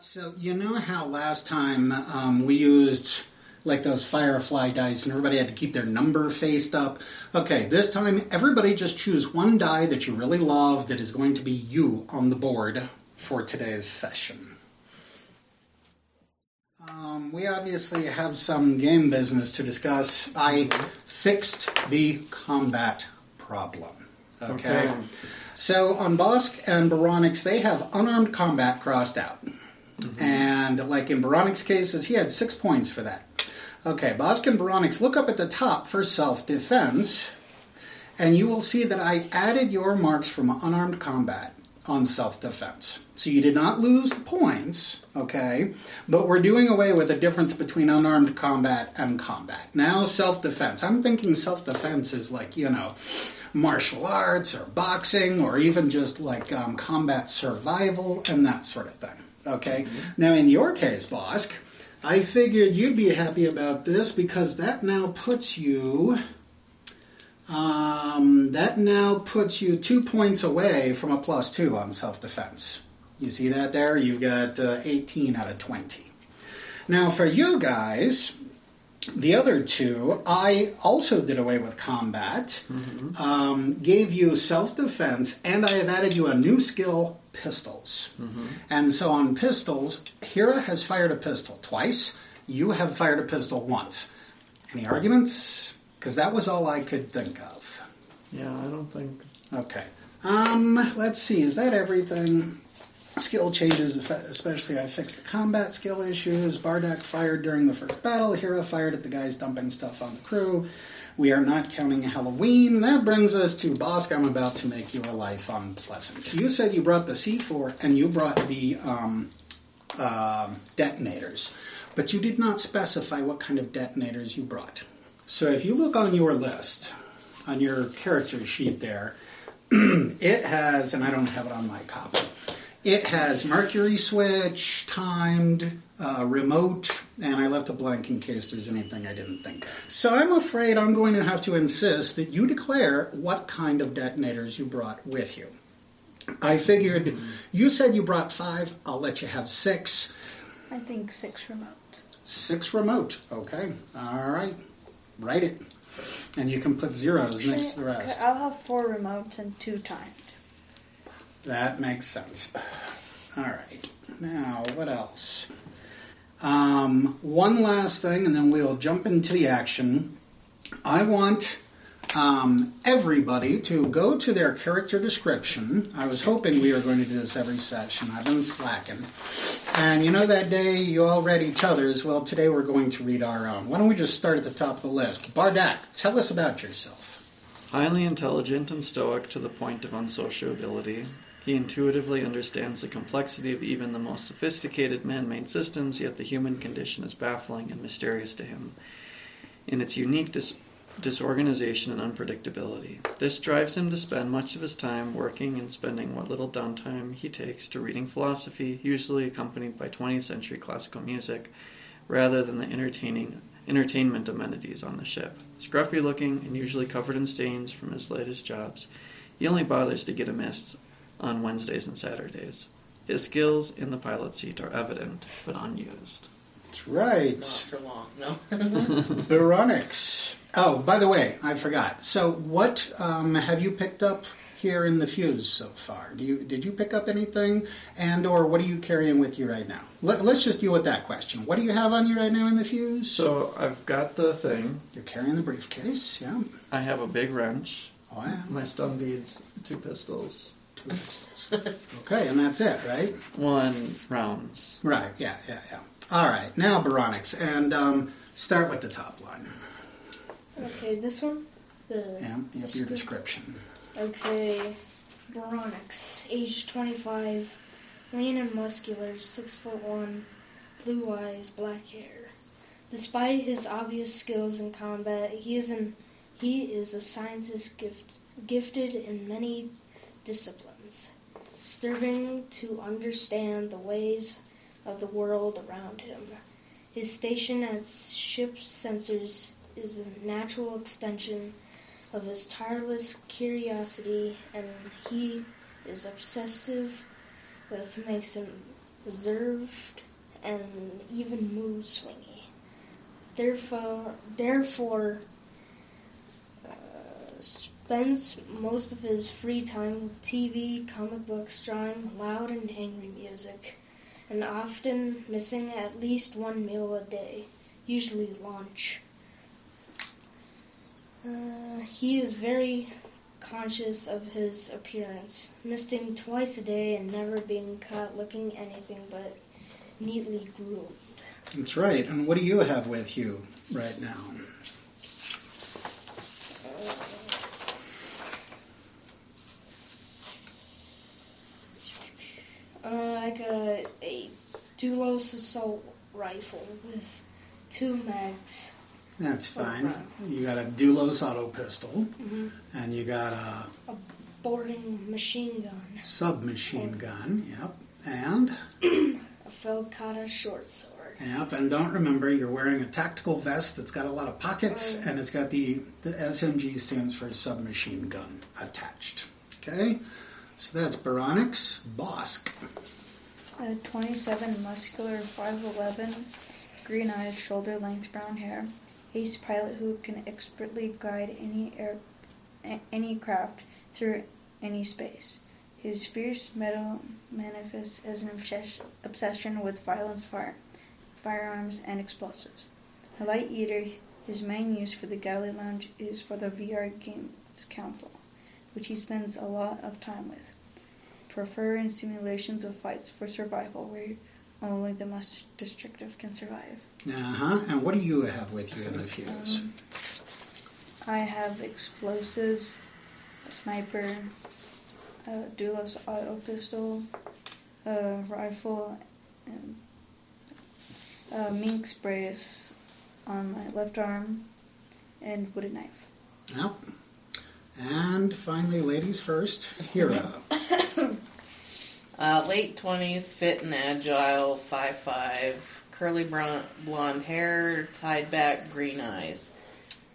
So you know how last time um, we used like those firefly dice and everybody had to keep their number faced up? Okay, this time everybody just choose one die that you really love that is going to be you on the board for today's session. Um, we obviously have some game business to discuss. I fixed the combat problem. Okay. Okay. So on Bosk and Baronix, they have unarmed combat crossed out. And like in Baronix's cases, he had six points for that. Okay, Boskin and Baronix, look up at the top for self defense, and you will see that I added your marks from unarmed combat on self defense. So you did not lose the points, okay? But we're doing away with the difference between unarmed combat and combat. Now, self defense. I'm thinking self defense is like, you know, martial arts or boxing or even just like um, combat survival and that sort of thing, okay? Now, in your case, Bosk, I figured you'd be happy about this because that now puts you. Um, that now puts you two points away from a plus two on self defense. You see that there? You've got uh, 18 out of 20. Now, for you guys, the other two, I also did away with combat, um, gave you self defense, and I have added you a new skill pistols. And so on pistols, Hira has fired a pistol twice, you have fired a pistol once. Any arguments? Because that was all I could think of. Yeah, I don't think. Okay. Um, let's see. Is that everything? Skill changes, especially I fixed the combat skill issues. Bardack fired during the first battle. Hera fired at the guys dumping stuff on the crew. We are not counting Halloween. That brings us to Bosk. I'm about to make your life unpleasant. You said you brought the C4 and you brought the um, um detonators, but you did not specify what kind of detonators you brought. So if you look on your list, on your character sheet there, it has, and I don't have it on my copy, it has mercury switch, timed, uh, remote, and I left a blank in case there's anything I didn't think of. So I'm afraid I'm going to have to insist that you declare what kind of detonators you brought with you. I figured you said you brought five, I'll let you have six. I think six remote. Six remote, okay. All right, write it. And you can put zeros next to the rest. Okay, I'll have four remotes and two timed. That makes sense. All right. Now, what else? Um, one last thing, and then we'll jump into the action. I want um, everybody to go to their character description. I was hoping we were going to do this every session. I've been slacking. And you know that day you all read each other's? Well, today we're going to read our own. Why don't we just start at the top of the list? Bardack, tell us about yourself. Highly intelligent and stoic to the point of unsociability, he intuitively understands the complexity of even the most sophisticated man made systems, yet the human condition is baffling and mysterious to him in its unique dis- disorganization and unpredictability. This drives him to spend much of his time working and spending what little downtime he takes to reading philosophy, usually accompanied by 20th century classical music, rather than the entertaining entertainment amenities on the ship. Scruffy looking and usually covered in stains from his latest jobs, he only bothers to get a mist on Wednesdays and Saturdays. His skills in the pilot seat are evident, but unused. That's right. Not for long, no. Baronix. Oh, by the way, I forgot. So, what um, have you picked up here in the fuse so far? Do you did you pick up anything, and or what are you carrying with you right now? Let, let's just deal with that question. What do you have on you right now in the fuse? So I've got the thing. You're carrying the briefcase, yeah. I have a big wrench, Oh, yeah. my stun beads, two pistols, Two pistols. Okay, and that's it, right? one rounds. Right. Yeah, yeah, yeah. All right. Now, Baronix, and um, start with the top line. Okay, this one? The Yeah. Yep. Your description. Okay, Baronix, age 25, lean and muscular, 6 foot 1, blue eyes, black hair. Despite his obvious skills in combat, he is an he is a scientist gift, gifted in many disciplines, striving to understand the ways of the world around him. His station as ship sensors is a natural extension of his tireless curiosity, and he is obsessive with makes him reserved, and even mood swingy. Therefore, therefore, uh, spends most of his free time with TV, comic books, drawing loud and angry music, and often missing at least one meal a day, usually lunch. Uh, he is very conscious of his appearance, misting twice a day and never being caught looking anything but neatly groomed. That's right. And what do you have with you right now? Uh, I got a Doulos assault rifle with two mags. That's fine. You got a Doulos auto pistol, hmm and you got a A boarding machine gun. submachine gun. Yep. And A Falcata short sword. yep. And don't remember, you're wearing a tactical vest that's got a lot of pockets, and it's got the the SMG stands for submachine gun attached. Okay. So that's Baronix Bosk. A 27 muscular 5'11, green eyes, shoulder length brown hair, ace pilot who can expertly guide any air, a- any craft through any space. His fierce metal manifests as an obsess- obsession with violence, fire, firearms, and explosives. A light eater, his main use for the Galley Lounge is for the VR Games Console, which he spends a lot of time with preferring simulations of fights for survival where only the most destructive can survive. Uh huh. And what do you have with you in the fuse? Um, I have explosives, a sniper, a Doulos auto pistol, a rifle, and a mink brace on my left arm, and wooden knife. Yep. And finally, ladies first, Hira. Uh, late 20s, fit and agile, 5'5", curly brown, blonde hair, tied back, green eyes.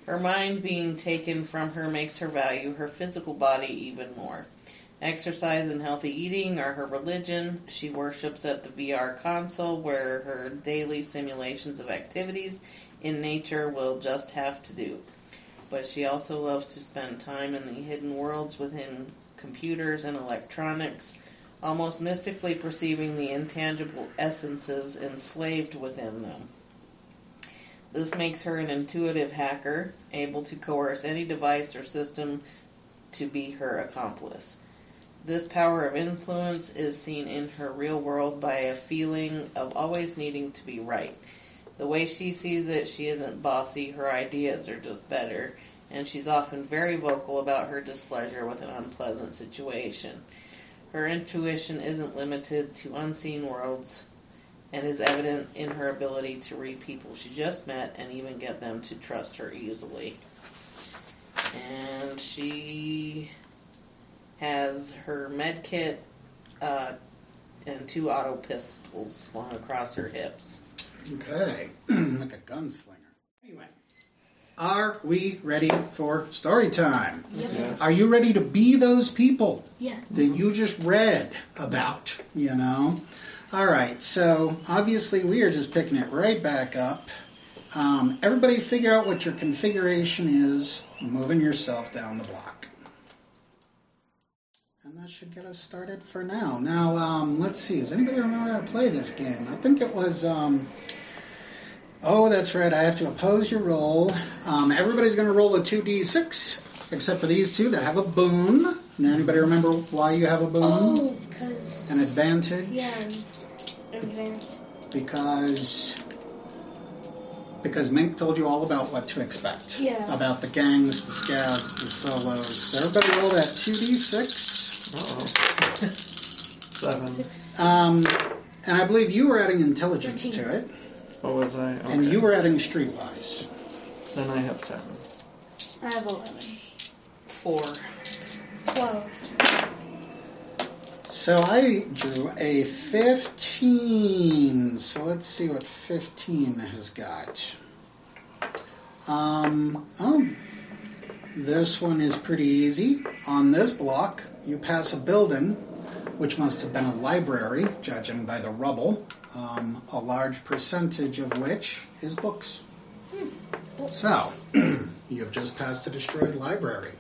Her mind being taken from her makes her value her physical body even more. Exercise and healthy eating are her religion. She worships at the VR console where her daily simulations of activities in nature will just have to do. But she also loves to spend time in the hidden worlds within computers and electronics almost mystically perceiving the intangible essences enslaved within them. This makes her an intuitive hacker, able to coerce any device or system to be her accomplice. This power of influence is seen in her real world by a feeling of always needing to be right. The way she sees it, she isn't bossy, her ideas are just better, and she's often very vocal about her displeasure with an unpleasant situation. Her intuition isn't limited to unseen worlds and is evident in her ability to read people she just met and even get them to trust her easily. And she has her med kit uh, and two auto pistols slung across her hips. Okay. like a gunslinger. Anyway. Are we ready for story time? Yes. Are you ready to be those people Yeah. that you just read about? You know? All right, so obviously we are just picking it right back up. Um, everybody figure out what your configuration is, moving yourself down the block. That should get us started for now. Now, um, let's see, does anybody remember how to play this game? I think it was. Um, oh, that's right, I have to oppose your roll. Um, everybody's going to roll a 2d6, except for these two that have a boon. Now, anybody remember why you have a boon? Oh, because. An advantage? Yeah, advantage. because because Mink told you all about what to expect. Yeah. About the gangs, the scabs, the solos. So everybody roll that two d six. Uh-oh. Seven. Six. Um, and I believe you were adding intelligence to it, What was I? Okay. and you were adding streetwise. Then I have ten. I have 11. Four. Twelve. So I drew a fifteen. So let's see what fifteen has got. Um, oh, this one is pretty easy. On this block, you pass a building which must have been a library, judging by the rubble, um, a large percentage of which is books. So, you have just passed a destroyed library.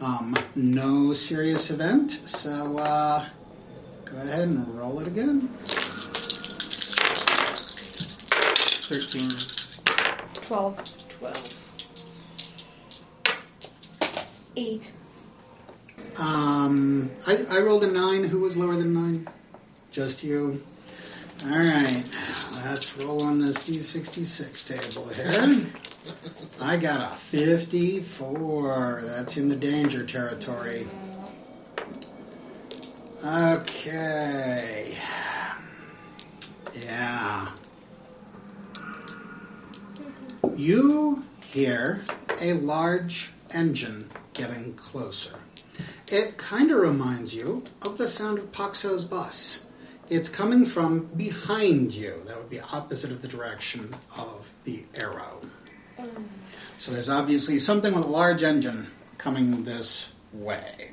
Um, no serious event, so uh, go ahead and roll it again. 13. 12. 12. Eight. Um, I, I rolled a nine. Who was lower than nine? Just you. All right, let's roll on this D66 table here. I got a 54. That's in the danger territory. Okay. Yeah. You hear a large engine getting closer. It kind of reminds you of the sound of Paxo's bus. It's coming from behind you. That would be opposite of the direction of the arrow. So there's obviously something with a large engine coming this way.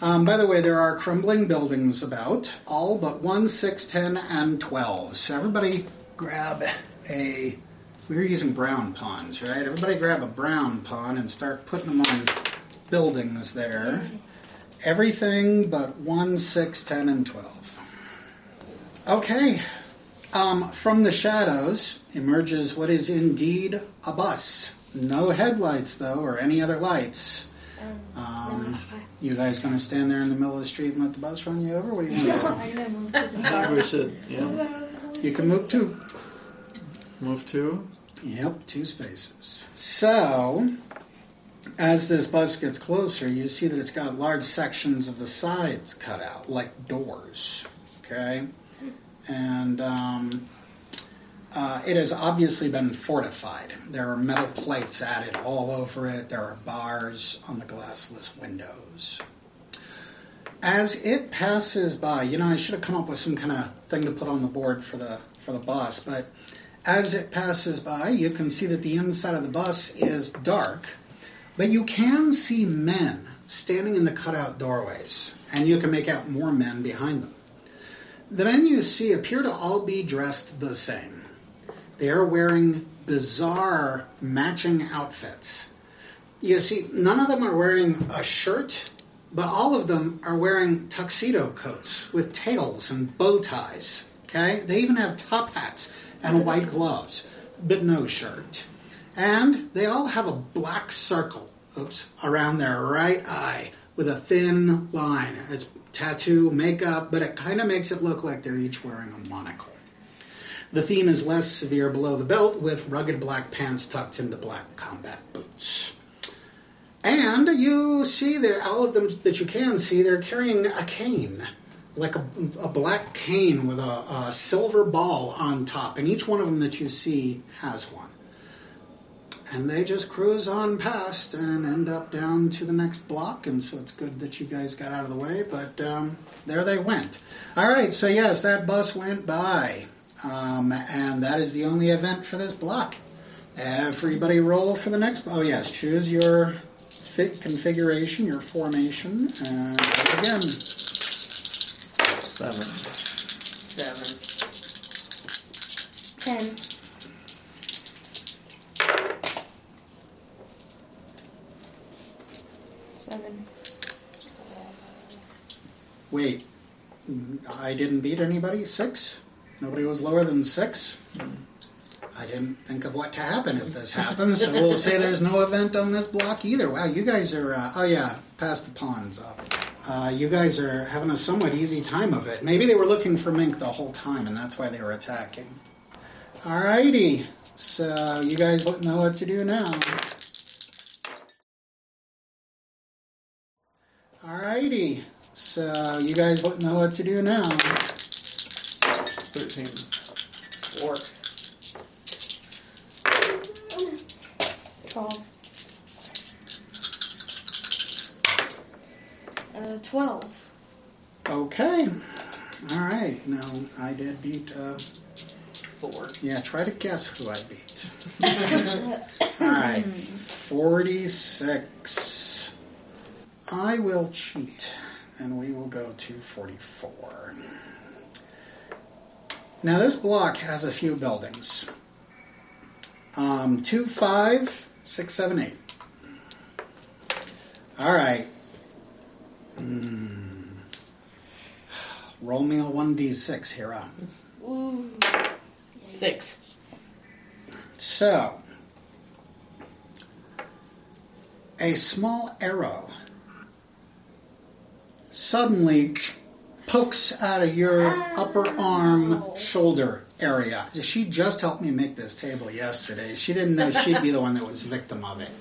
Um, by the way, there are crumbling buildings about, all but 1, 6, 10, and 12. So everybody grab a. We were using brown pawns, right? Everybody grab a brown pawn and start putting them on buildings there. Everything but 1, 6, 10, and 12. Okay. Um, from the shadows emerges what is indeed a bus. No headlights, though, or any other lights. Um, you guys going to stand there in the middle of the street and let the bus run you over? What do you want to I'm gonna move to the I think we should, yeah. You can move too. Move two. Yep, two spaces. So, as this bus gets closer, you see that it's got large sections of the sides cut out, like doors. Okay? And um, uh, it has obviously been fortified. There are metal plates added all over it, there are bars on the glassless windows. As it passes by, you know, I should have come up with some kind of thing to put on the board for the for the bus, but as it passes by, you can see that the inside of the bus is dark, but you can see men standing in the cutout doorways, and you can make out more men behind them. The men you see appear to all be dressed the same. They are wearing bizarre matching outfits. You see, none of them are wearing a shirt, but all of them are wearing tuxedo coats with tails and bow ties. Okay? They even have top hats and white gloves, but no shirt. And they all have a black circle, oops, around their right eye with a thin line. It's tattoo, makeup, but it kind of makes it look like they're each wearing a monocle. The theme is less severe below the belt, with rugged black pants tucked into black combat boots. And you see that all of them that you can see, they're carrying a cane, like a, a black cane with a, a silver ball on top. And each one of them that you see has one. And they just cruise on past and end up down to the next block. And so it's good that you guys got out of the way. But um, there they went. All right, so yes, that bus went by. Um, and that is the only event for this block. Everybody roll for the next. Oh, yes, choose your fit configuration, your formation, and again. Seven. Seven. Ten. Seven. Wait, I didn't beat anybody? Six? Nobody was lower than six? I didn't think of what to happen if this happens, so we'll say there's no event on this block either. Wow, you guys are, uh, oh yeah, past the pawns up. Uh, you guys are having a somewhat easy time of it. Maybe they were looking for Mink the whole time, and that's why they were attacking. Alrighty, so you guys know what to do now. Alrighty, so you guys know what to do now. Thirteen. Four. Twelve. Uh, Twelve. Okay. All right. Now I did beat. Uh, Four. yeah, try to guess who I beat. All right. Forty-six. I will cheat and we will go to 44. Now, this block has a few buildings um, 2, 5, 6, 7, 8. All right. Mm. Roll me a 1d6 here on. Ooh. Six. So, a small arrow suddenly pokes out of your upper arm shoulder area. She just helped me make this table yesterday. She didn't know she'd be the one that was victim of it.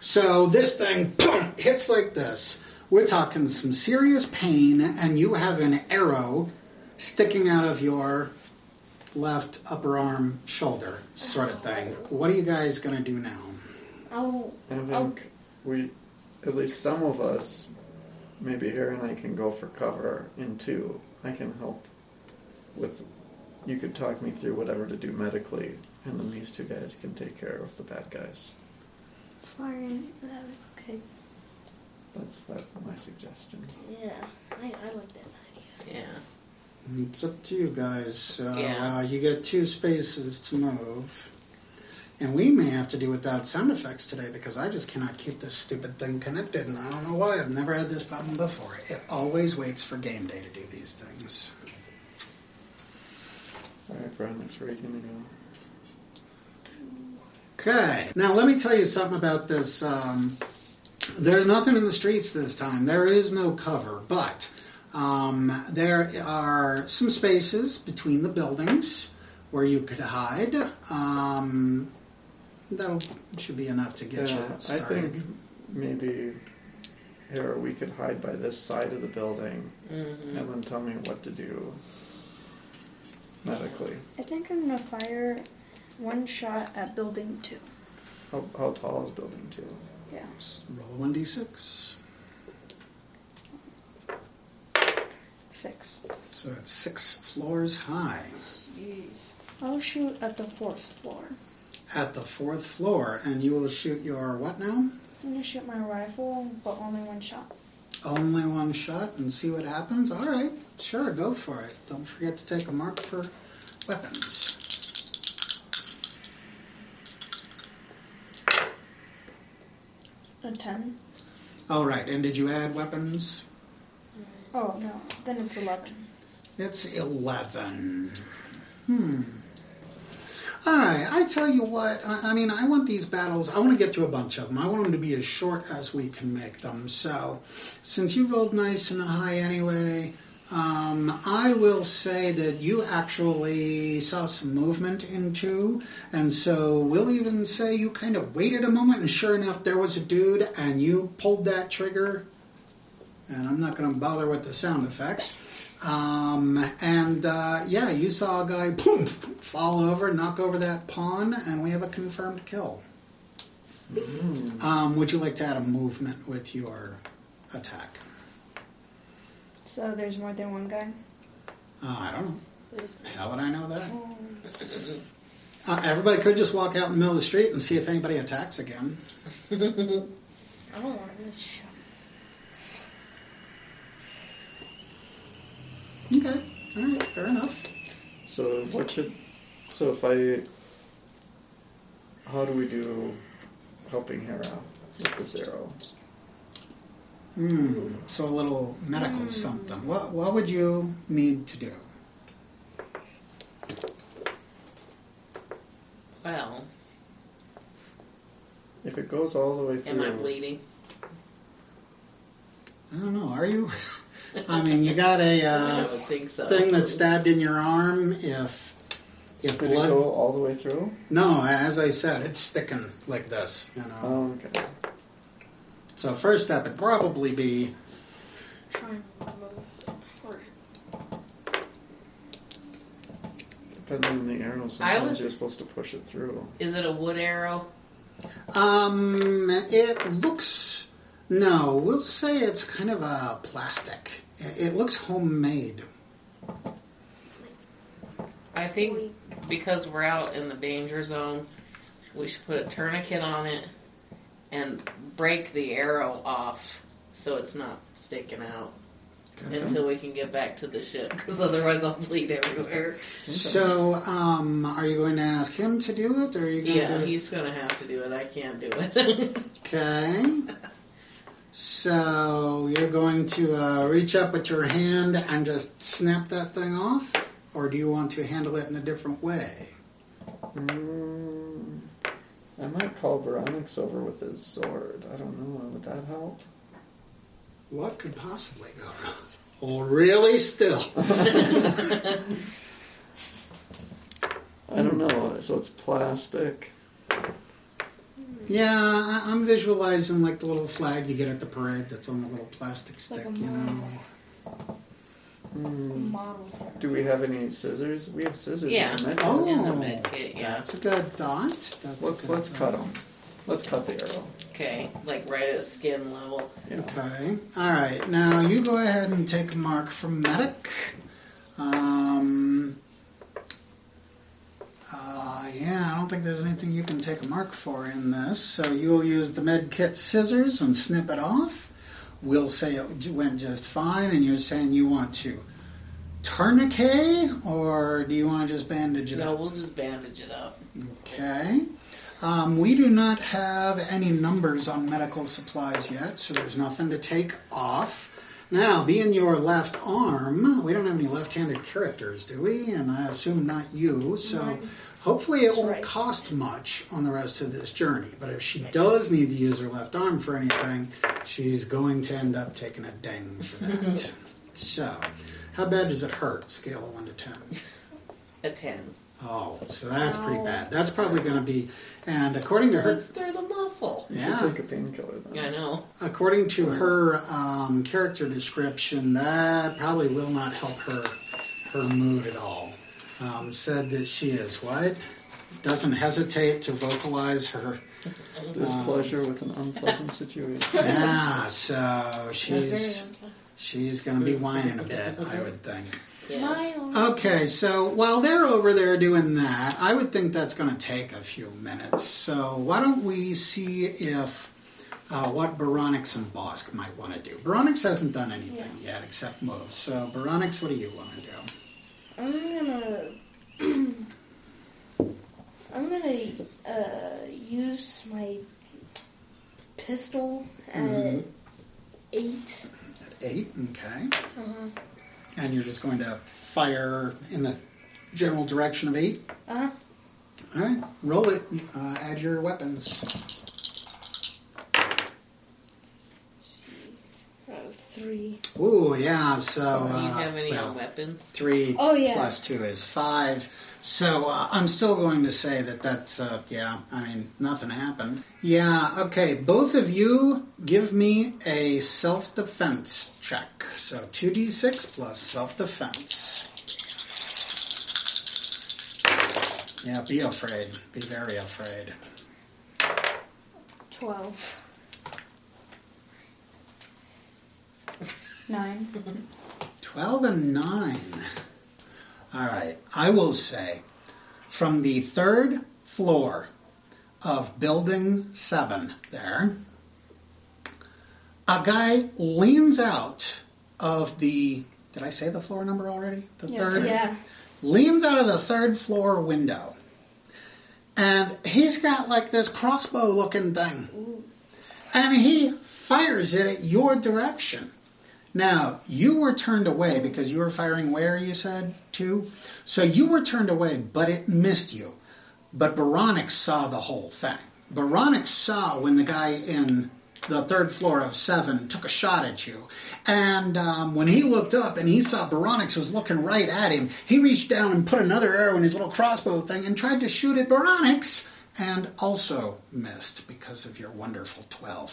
So this thing boom, hits like this. We're talking some serious pain, and you have an arrow sticking out of your left upper arm shoulder, sort of thing. What are you guys gonna do now? I'll, I think I'll we, at least some of us, maybe here and I can go for cover in two. I can help with. You could talk me through whatever to do medically, and then these two guys can take care of the bad guys. Fine. Okay. That's that's my suggestion. yeah, I, I like that idea. Yeah. It's up to you guys. So Yeah. uh, you get two spaces to move. And we may have to do without sound effects today because I just cannot keep this stupid thing connected, and I don't know why. I've never had this problem before. It always waits for game day to do these things. All right, Brian, that's where you gonna go. Okay. Now, let me tell you something about this. Um, there's nothing in the streets this time. There is no cover, but um, there are some spaces between the buildings where you could hide. Um, that should be enough to get yeah, you started. I think maybe here we could hide by this side of the building, Mm-hmm. and then tell me what to do medically. I think I'm gonna fire one shot at building two. How, how tall is building two? Yeah. Roll 1d6. Six. So it's six floors high. Jeez. I'll shoot at the fourth floor. At the fourth floor, and you will shoot your what now? I'm gonna shoot my rifle, but only one shot. Only one shot and see what happens? Alright, sure, go for it. Don't forget to take a mark for weapons. A ten. All right, and did you add weapons? Oh no, then it's eleven. It's 11. Hmm. All right, I tell you what, I, I mean, I want these battles, I want to get through a bunch of them. I want them to be as short as we can make them. So, since you rolled nice and high anyway, um, I will say that you actually saw some movement in two, and so we'll even say you kind of waited a moment, and sure enough, there was a dude, and you pulled that trigger. And I'm not going to bother with the sound effects. Um, and uh, yeah, you saw a guy boom, fall over, knock over that pawn, and we have a confirmed kill. Um, would you like to add a movement with your attack? So there's more than one guy. Uh, I don't know. There's the, How would I know that? Uh, everybody could just walk out in the middle of the street and see if anybody attacks again. I don't want to shot. Okay, all right, fair enough. So what should? So if I, how do we do helping Hera with this arrow? Hmm. So a little medical something. What what would you need to do? Well, If it goes all the way through, am I bleeding? I don't know. Are you? I mean, you got a uh, don't so. thing that's stabbed in your arm. If if did it blood, go all the way through? no, as I said, it's sticking like this. You know. Oh, okay. So first step would probably be Try and remove Depending on the arrow, sometimes was- you're supposed to push it through. Is it a wood arrow? um, it looks no. We'll say it's kind of a plastic. It, it looks homemade. I think because we're out in the danger zone, we should put a tourniquet on it and break the arrow off so it's not sticking out. Okay. until we can get back to the ship, because otherwise I'll bleed everywhere. So, um, are you going to ask him to do it, or are you going Yeah, to do he's gonna have to do it. I can't do it. Okay. So you're going to uh, reach up with your hand and just snap that thing off, or do you want to handle it in a different way? Mm, I might call Baronix over with his sword. I don't know. Would that help? What could possibly go wrong? Oh, really? Still. I don't know. So it's plastic. Yeah, I- I'm visualizing like the little flag you get at the parade that's on the little plastic stick, Like you know. Model. Mm, Model. do we have any scissors? We have scissors. Yeah. In the med Oh, kit. In the med kit, yeah. That's a good thought. That's Let's good let's thought. cut them. Let's cut the arrow. okay, like right at skin level. Yeah. Okay. All right. Now you go ahead and take a mark from medic. Um, uh, yeah, I don't think there's anything you can take a mark for in this. So you'll use the med kit scissors and snip it off. We'll say it went just fine, and you're saying you want to tourniquet, or do you want to just bandage it No, up? we'll just bandage it up. Okay. Um, we do not have any numbers on medical supplies yet, so there's nothing to take off. Now, being your left arm, we don't have any left handed characters, do we? And I assume not you, so Mine. Hopefully it That's won't right. cost much on the rest of this journey. But if she does need to use her left arm for anything, she's going to end up taking a ding for that. so, how bad does it hurt? Scale of 1 to 10. A ten. Oh, so that's pretty bad. That's probably going to be, and according to her, Let's through the muscle. You Yeah. should take a painkiller then. I know. according to her um, character description, that probably will not help her her mood at all. Um, said that she is what doesn't hesitate to vocalize her. Displeasure with an unpleasant situation. Yeah, so she's she's going to be whining a bit, I would think. Yes. Okay, so while they're over there doing that, I would think that's going to take a few minutes. So why don't we see if uh, what Baronix and Bosk might want to do? Baronix hasn't done anything yet except move. So Baronix, what do you want to do? I'm gonna. I'm gonna uh, use my pistol at Mhm. eight. At eight, okay. Uh-huh. And you're just going to fire in the general direction of eight. Uh-huh. All right, roll it. Uh, add your weapons. Three. Ooh, yeah. So Do you uh, have any well, weapons? Three Oh, yeah. plus two is five. So uh, I'm still going to say that that's, uh, yeah, I mean, nothing happened. Yeah, okay, both of you give me a self defense check. So 2d6 plus self defense. Yeah, be afraid. Be very afraid. Twelve. Nine. 12 and 9. All right, I will say from the third floor of building 7 there, a guy leans out of the. Did I say the floor number already? The Yeah. third? Yeah. leans out of the third floor window. And he's got like this crossbow looking thing. And he fires it at your direction. Now, you were turned away because you were firing where, you said? Two? So you were turned away, but it missed you. But Baronix saw the whole thing. Baronix saw when the guy in the third floor of seven took a shot at you. And um, when he looked up and he saw Baronix was looking right at him, he reached down and put another arrow in his little crossbow thing and tried to shoot at Baronix and also missed because of your wonderful 12.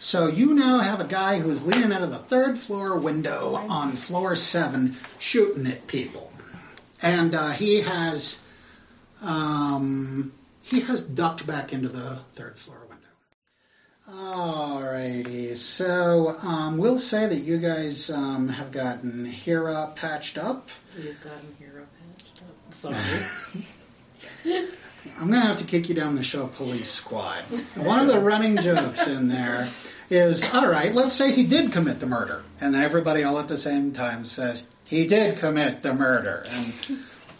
So you now have a guy who is leaning out of the third floor window on floor seven shooting at people. And uh, he has um, he has ducked back into the third floor window. Alrighty, so um, we'll say that you guys um, have gotten Hera patched up. You've gotten hero patched up. Sorry. I'm gonna have to kick you down the show police squad. One of the running jokes in there is all right. Let's say he did commit the murder, and then everybody all at the same time says he did commit the murder, and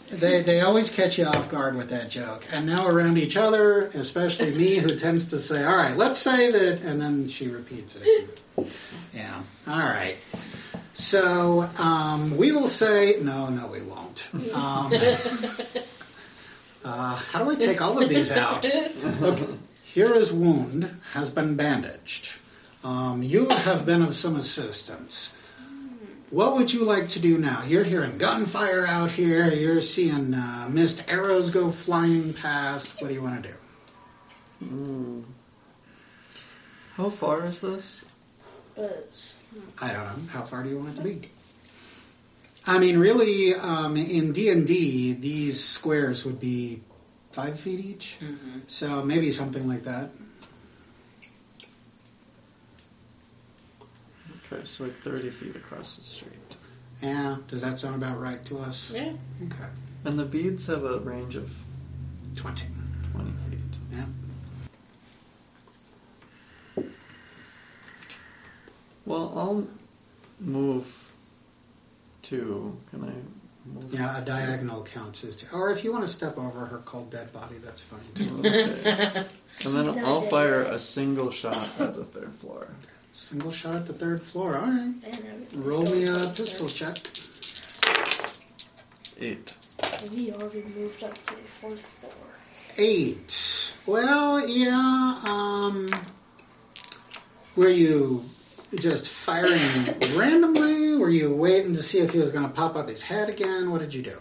they they always catch you off guard with that joke. And now around each other, especially me, who tends to say, "All right, let's say that," and then she repeats it. Yeah. All right. So um, we will say no, no, we won't. Um, uh, how do I take all of these out? Look, Hira's wound has been bandaged. Um, you have been of some assistance. What would you like to do now? You're hearing gunfire out here. You're seeing uh, missed arrows go flying past. What do you want to do? How far is this? But I don't know. How far do you want it to be? I mean, really, um, in D and D, these squares would be five feet each. So maybe something like that. Okay, so like 30 feet across the street. Yeah. Does that sound about right to us? Yeah. Okay. And the beads have a range of Twenty. 20 feet. Yeah. Well, I'll move to. Can I move? Yeah, a diagonal counts as two. Or if you want to step over her cold dead body, that's fine too. Okay. and then not I'll dead fire yet. a single shot at the third floor. Single shot at the third floor. All right. and everything's Roll me a up pistol check. Eight. We already moved up to the fourth floor. Eight. Well, yeah. Um, were you just firing randomly? Were you waiting to see if he was going to pop up his head again? What did you do?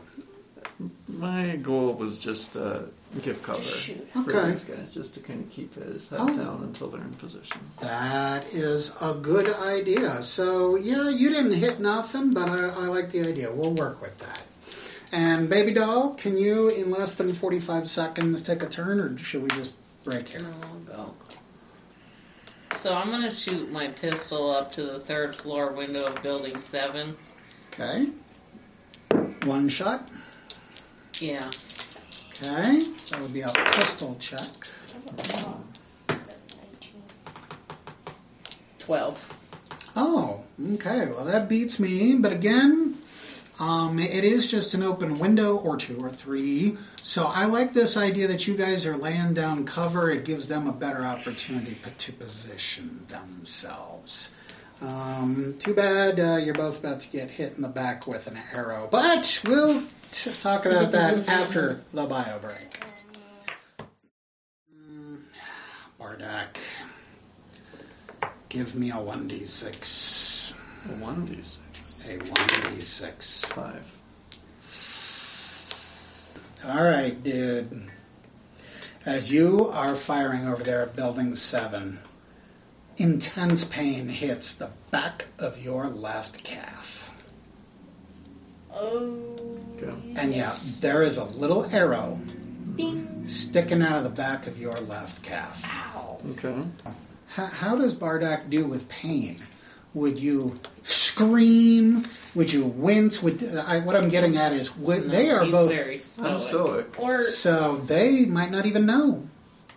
My goal was just uh, give cover shoot. for Okay. these guys, just to kind of keep his head Oh. down until they're in position. That is a good idea. So, yeah, you didn't hit nothing, but I, I like the idea. We'll work with that. And, Baby Doll, can you, in less than 45 seconds, take a turn, or should we just break here? No, I'll go. So I'm gonna shoot my pistol up to the third floor window of building seven. Okay. One shot. Yeah. Okay. That would be a pistol check. Twelve. Oh, okay. Well, that beats me. But again, um, it is just an open window or two or three. So I like this idea that you guys are laying down cover. It gives them a better opportunity to position themselves. Um, too bad uh, you're both about to get hit in the back with an arrow. But we'll t- talk about that after the bio break. Mm, Bardack, give me a 1d6. A 1d6. A 1d6. Five. All right, dude. As you are firing over there at Building 7, intense pain hits the back of your left calf. Oh. Okay. And yeah, there is a little arrow Ding. sticking out of the back of your left calf. Ow. Okay. How, how does Bardack do with pain? Would you scream? Would you wince? Would I, what I'm getting at is would, No, they are he's both very stoic. I'm stoic. Or So they might not even know.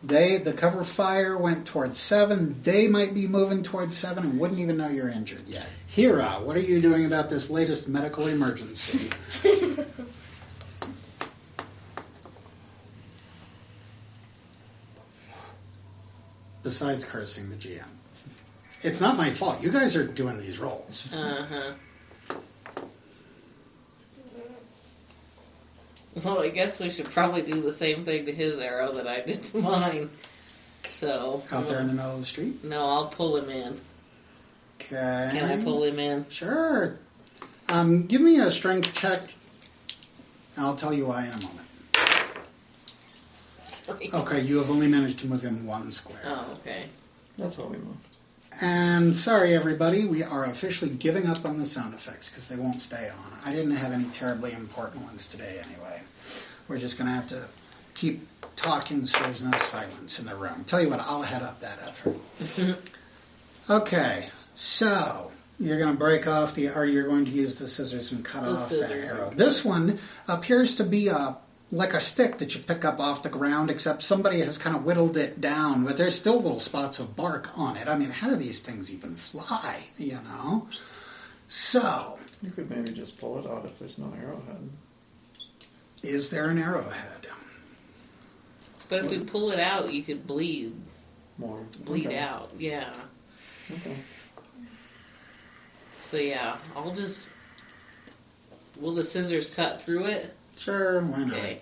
They the cover fire went towards seven. They might be moving towards seven and wouldn't even know you're injured yet. Hira, uh, what are you doing about this latest medical emergency? Besides cursing the GM. It's not my fault. You guys are doing these rolls. Uh huh. Well, I guess we should probably do the same thing to his arrow that I did to mine. So Out there in the middle of the street. no, I'll pull him in. Okay. Can I pull him in? Sure. Um, give me a strength check. I'll tell you why in a moment. Okay, you have only managed to move him one square. Oh, okay. That's all we moved. And sorry, everybody, we are officially giving up on the sound effects because they won't stay on. I didn't have any terribly important ones today anyway. We're just going to have to keep talking so there's no silence in the room. Tell you what, I'll head up that effort. okay, so you're going to break off the, or you're going to use the scissors and cut The off that arrow. This one appears to be a like a stick that you pick up off the ground, except somebody has kind of whittled it down, but there's still little spots of bark on it. I mean, how do these things even fly? You know. So, You could maybe just pull it out if there's no arrowhead. is there an arrowhead? But if we pull it out, you could bleed, More. bleed Okay. out. Yeah. Okay. So yeah, I'll just. Will the scissors cut through it? Sure, why not? Okay.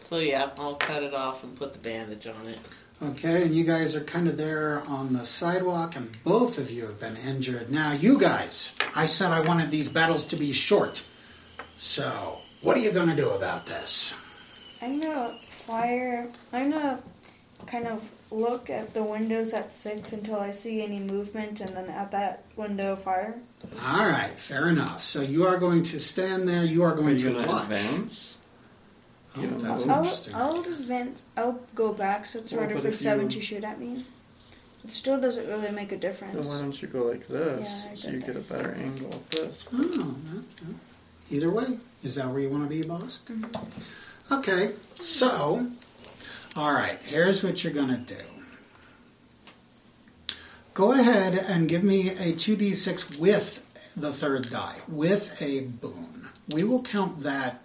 So yeah, I'll cut it off and put the bandage on it. Okay, and you guys are kind of there on the sidewalk, and both of you have been injured. Now, you guys, I said I wanted these battles to be short. So, what are you going to do about this? I'm gonna fire. I'm gonna kind of look at the windows at six until I see any movement, and then at that window fire. All right, fair enough. So, you are going to stand there, you are Are going you to going to watch. advance? Oh, You know, that's I'll- I'll, interesting. I'll advance. I'll go back so it's Well, harder but for seven you- to shoot at me. It still doesn't really make a Then difference. why don't you go like this Yeah, so you that. get a better angle at this? Oh, no, no. Either way, is that where you want to be, boss? Mm-hmm. Okay, so, all right, here's what you're going to do. Go ahead and give me a 2d6 with the third die, with a boon. We will count that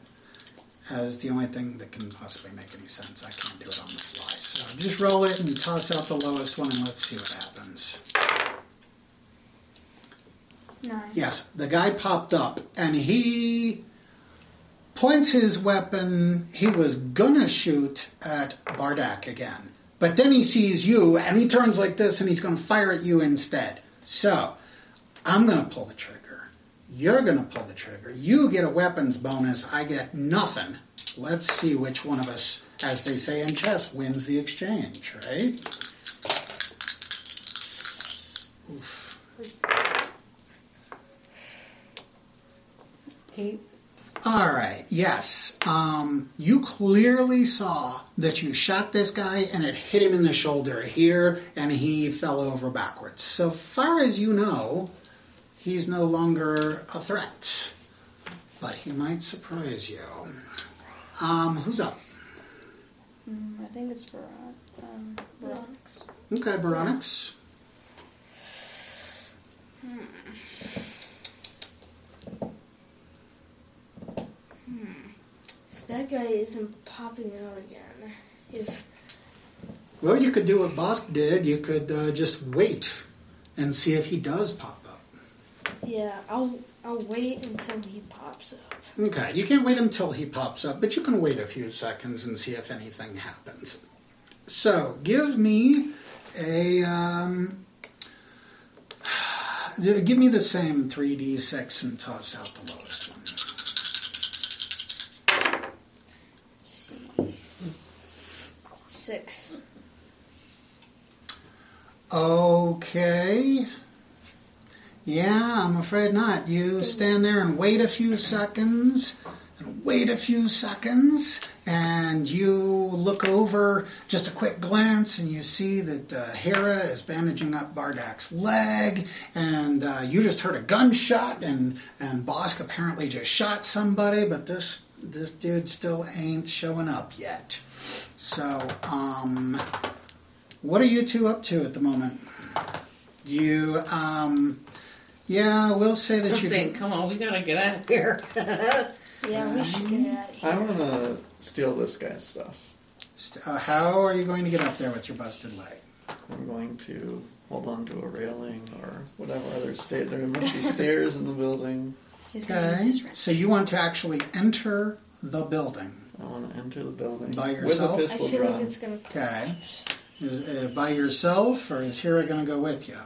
as the only thing that can possibly make any sense. I can't do it on the fly. So just roll it and toss out the lowest one and let's see what happens. Nine. Yes, the guy popped up and he points his weapon. He was gonna shoot at Bardack again, but then he sees you and he turns like this and he's gonna fire at you instead. So I'm gonna pull the trigger. You're gonna pull the trigger. You get a weapons bonus. I get nothing. Let's see which one of us, as they say in chess, wins the exchange, right? Oof. Eight. All right, yes. Um, you clearly saw that you shot this guy and it hit him in the shoulder here and he fell over backwards. So far as you know, he's no longer a threat, but he might surprise you. Um, who's up? Mm, I think it's Veron. Um, Baronix. Okay, Baronix. That guy isn't popping out again, if Well, you could do what Bosk did. You could uh, just wait and see if he does pop up. yeah, I'll I'll wait until he pops up. Okay, you can't wait until he pops up, but you can wait a few seconds and see if anything happens. So, give me a. Um, give me the same 3d6 and toss out the lowest one. Let's see. Six. Okay. Yeah, I'm afraid not. You stand there and wait a few seconds, and wait a few seconds, and you look over just a quick glance, and you see that uh, Hera is bandaging up Bardack's leg, and uh, you just heard a gunshot, and and Bosk apparently just shot somebody, but this this dude still ain't showing up yet. So, um, what are you two up to at the moment? Do you, um, yeah, we'll say I'm that you saying, can. come on, we gotta get out of here. Yeah, we should get out of here. I want to steal this guy's stuff. st- Uh, how are you going to get up there with your busted leg? I'm going to hold on to a railing or whatever other state. There must be stairs in the building. He's gonna use Okay, so you want to actually enter the building I want to enter the building By with yourself? a I pistol feel drawn. like it's gonna Okay. Is, uh, by yourself, or is Hera going to go with you?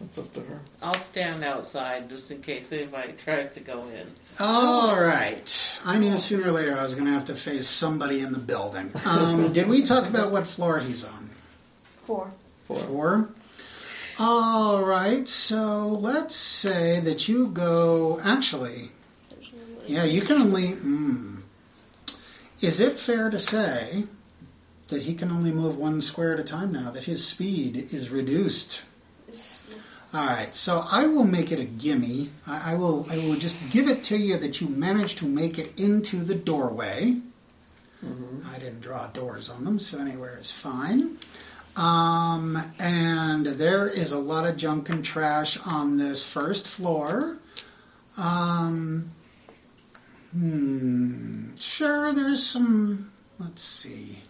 That's up to her. I'll stand outside just in case anybody tries to go in. All right. I knew sooner or later I was going to have to face somebody in the building. Um, did we talk about what floor he's on? Four. Four. Four. All right, so let's say that you go. Actually, There's no way. yeah, you can only. Mm, is it fair to say that he can only move one square at a time now? That his speed is reduced? All right, so I will make it a gimme. I, I will. I will just give it to you that you managed to make it into the doorway. I didn't draw doors on them, so anywhere is fine. Um, and there is a lot of junk and trash on this first floor. Um, hmm. Sure, there's some. Let's see.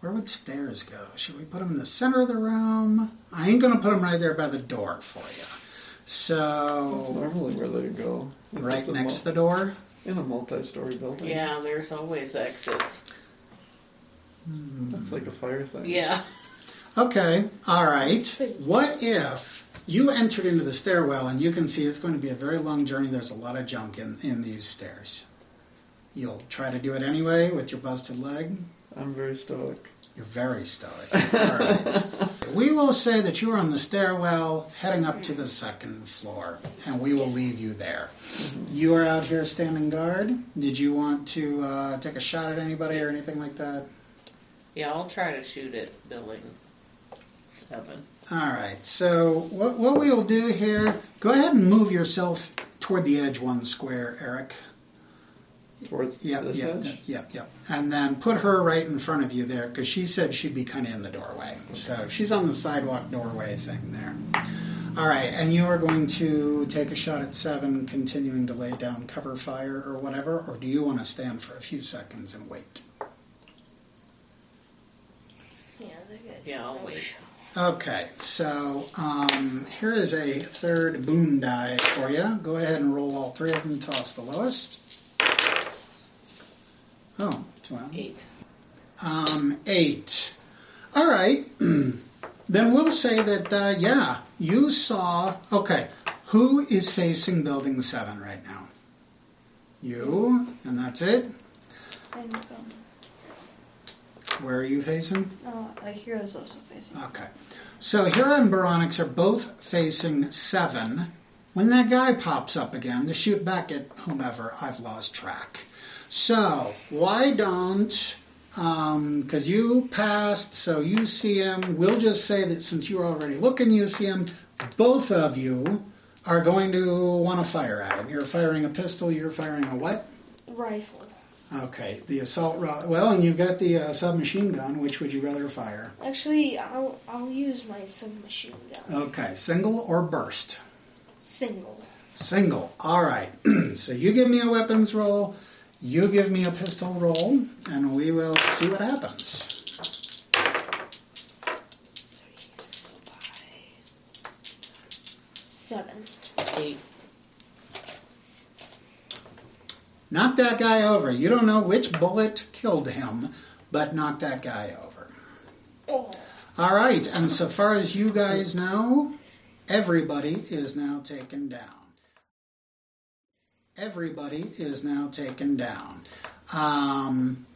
Where would stairs go? Should we put them in the center of the room? I ain't gonna put them right there by the door for you. That's So normally where they go. Right it's next to mul- the door. in a multi-story building. Yeah, there's always exits. That's like a fire thing. Yeah. Okay, all right. What if you entered into the stairwell and you can see it's going to be a very long journey? There's a lot of junk in, in these stairs. You'll try to do it anyway with your busted leg. I'm very stoic. You're very stoic. All right. We will say that you are on the stairwell heading up to the second floor, and we will leave you there. You are out here standing guard. Did you want to uh, take a shot at anybody or anything like that? Yeah, I'll try to shoot at building seven. All right. So what what we'll do here? Go ahead and move yourself toward the edge one square, Eric. Towards Yep, this yep, edge. yep, yep. And then put her right in front of you there because she said she'd be kind of in the doorway. So she's on the sidewalk doorway thing there. All right, and you are going to take a shot at seven, continuing to lay down cover fire or whatever, or do you want to stand for a few seconds and wait? Yeah, that guy's Yeah, I'll wait. Okay, so um, here is a third boon die for you. Go ahead and roll all three of them. Toss the lowest. Oh, 12. Eight. Um, eight. All right. then we'll say that, uh, yeah, you saw. Okay, who is facing building seven right now? You, and that's it? And um, Where are you facing? uh, a Hera's also facing. Okay. So Hera and Baronix are both facing seven. When that guy pops up again to shoot back at whomever, I've lost track. So why don't? Because you passed, so you see him. We'll just say that since you're already looking, you see him. Both of you are going to want to fire at him. You're firing a pistol. You're firing a what? Rifle. Okay, the assault. Well, and you've got the uh, submachine gun. Which would you rather fire? Actually, I'll I'll use my submachine gun. Okay, single or burst? Single. Single. All right. so you give me a weapons roll, you give me a pistol roll, and we will see what happens. Seven. Eight. Knock that guy over. You don't know which bullet killed him, but knock that guy over. Oh. All right. And so far as you guys know, everybody is now taken down. Everybody is now taken down. Um,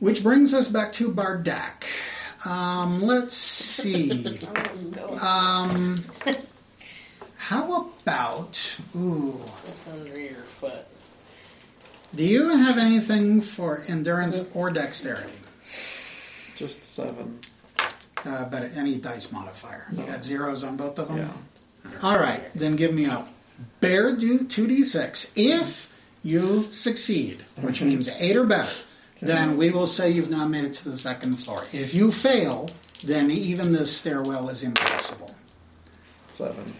which brings us back to Bardack. Um, let's see. Um, how about ooh? It's under your foot. Do you have anything for endurance or dexterity? Just seven. Uh, but any dice modifier. You got zeros on both of them. Yeah. All right, then give me a bear do two d six. If you succeed, which means eight or better, then we will say you've now made it to the second floor. If you fail, then even this stairwell is impossible. Seven.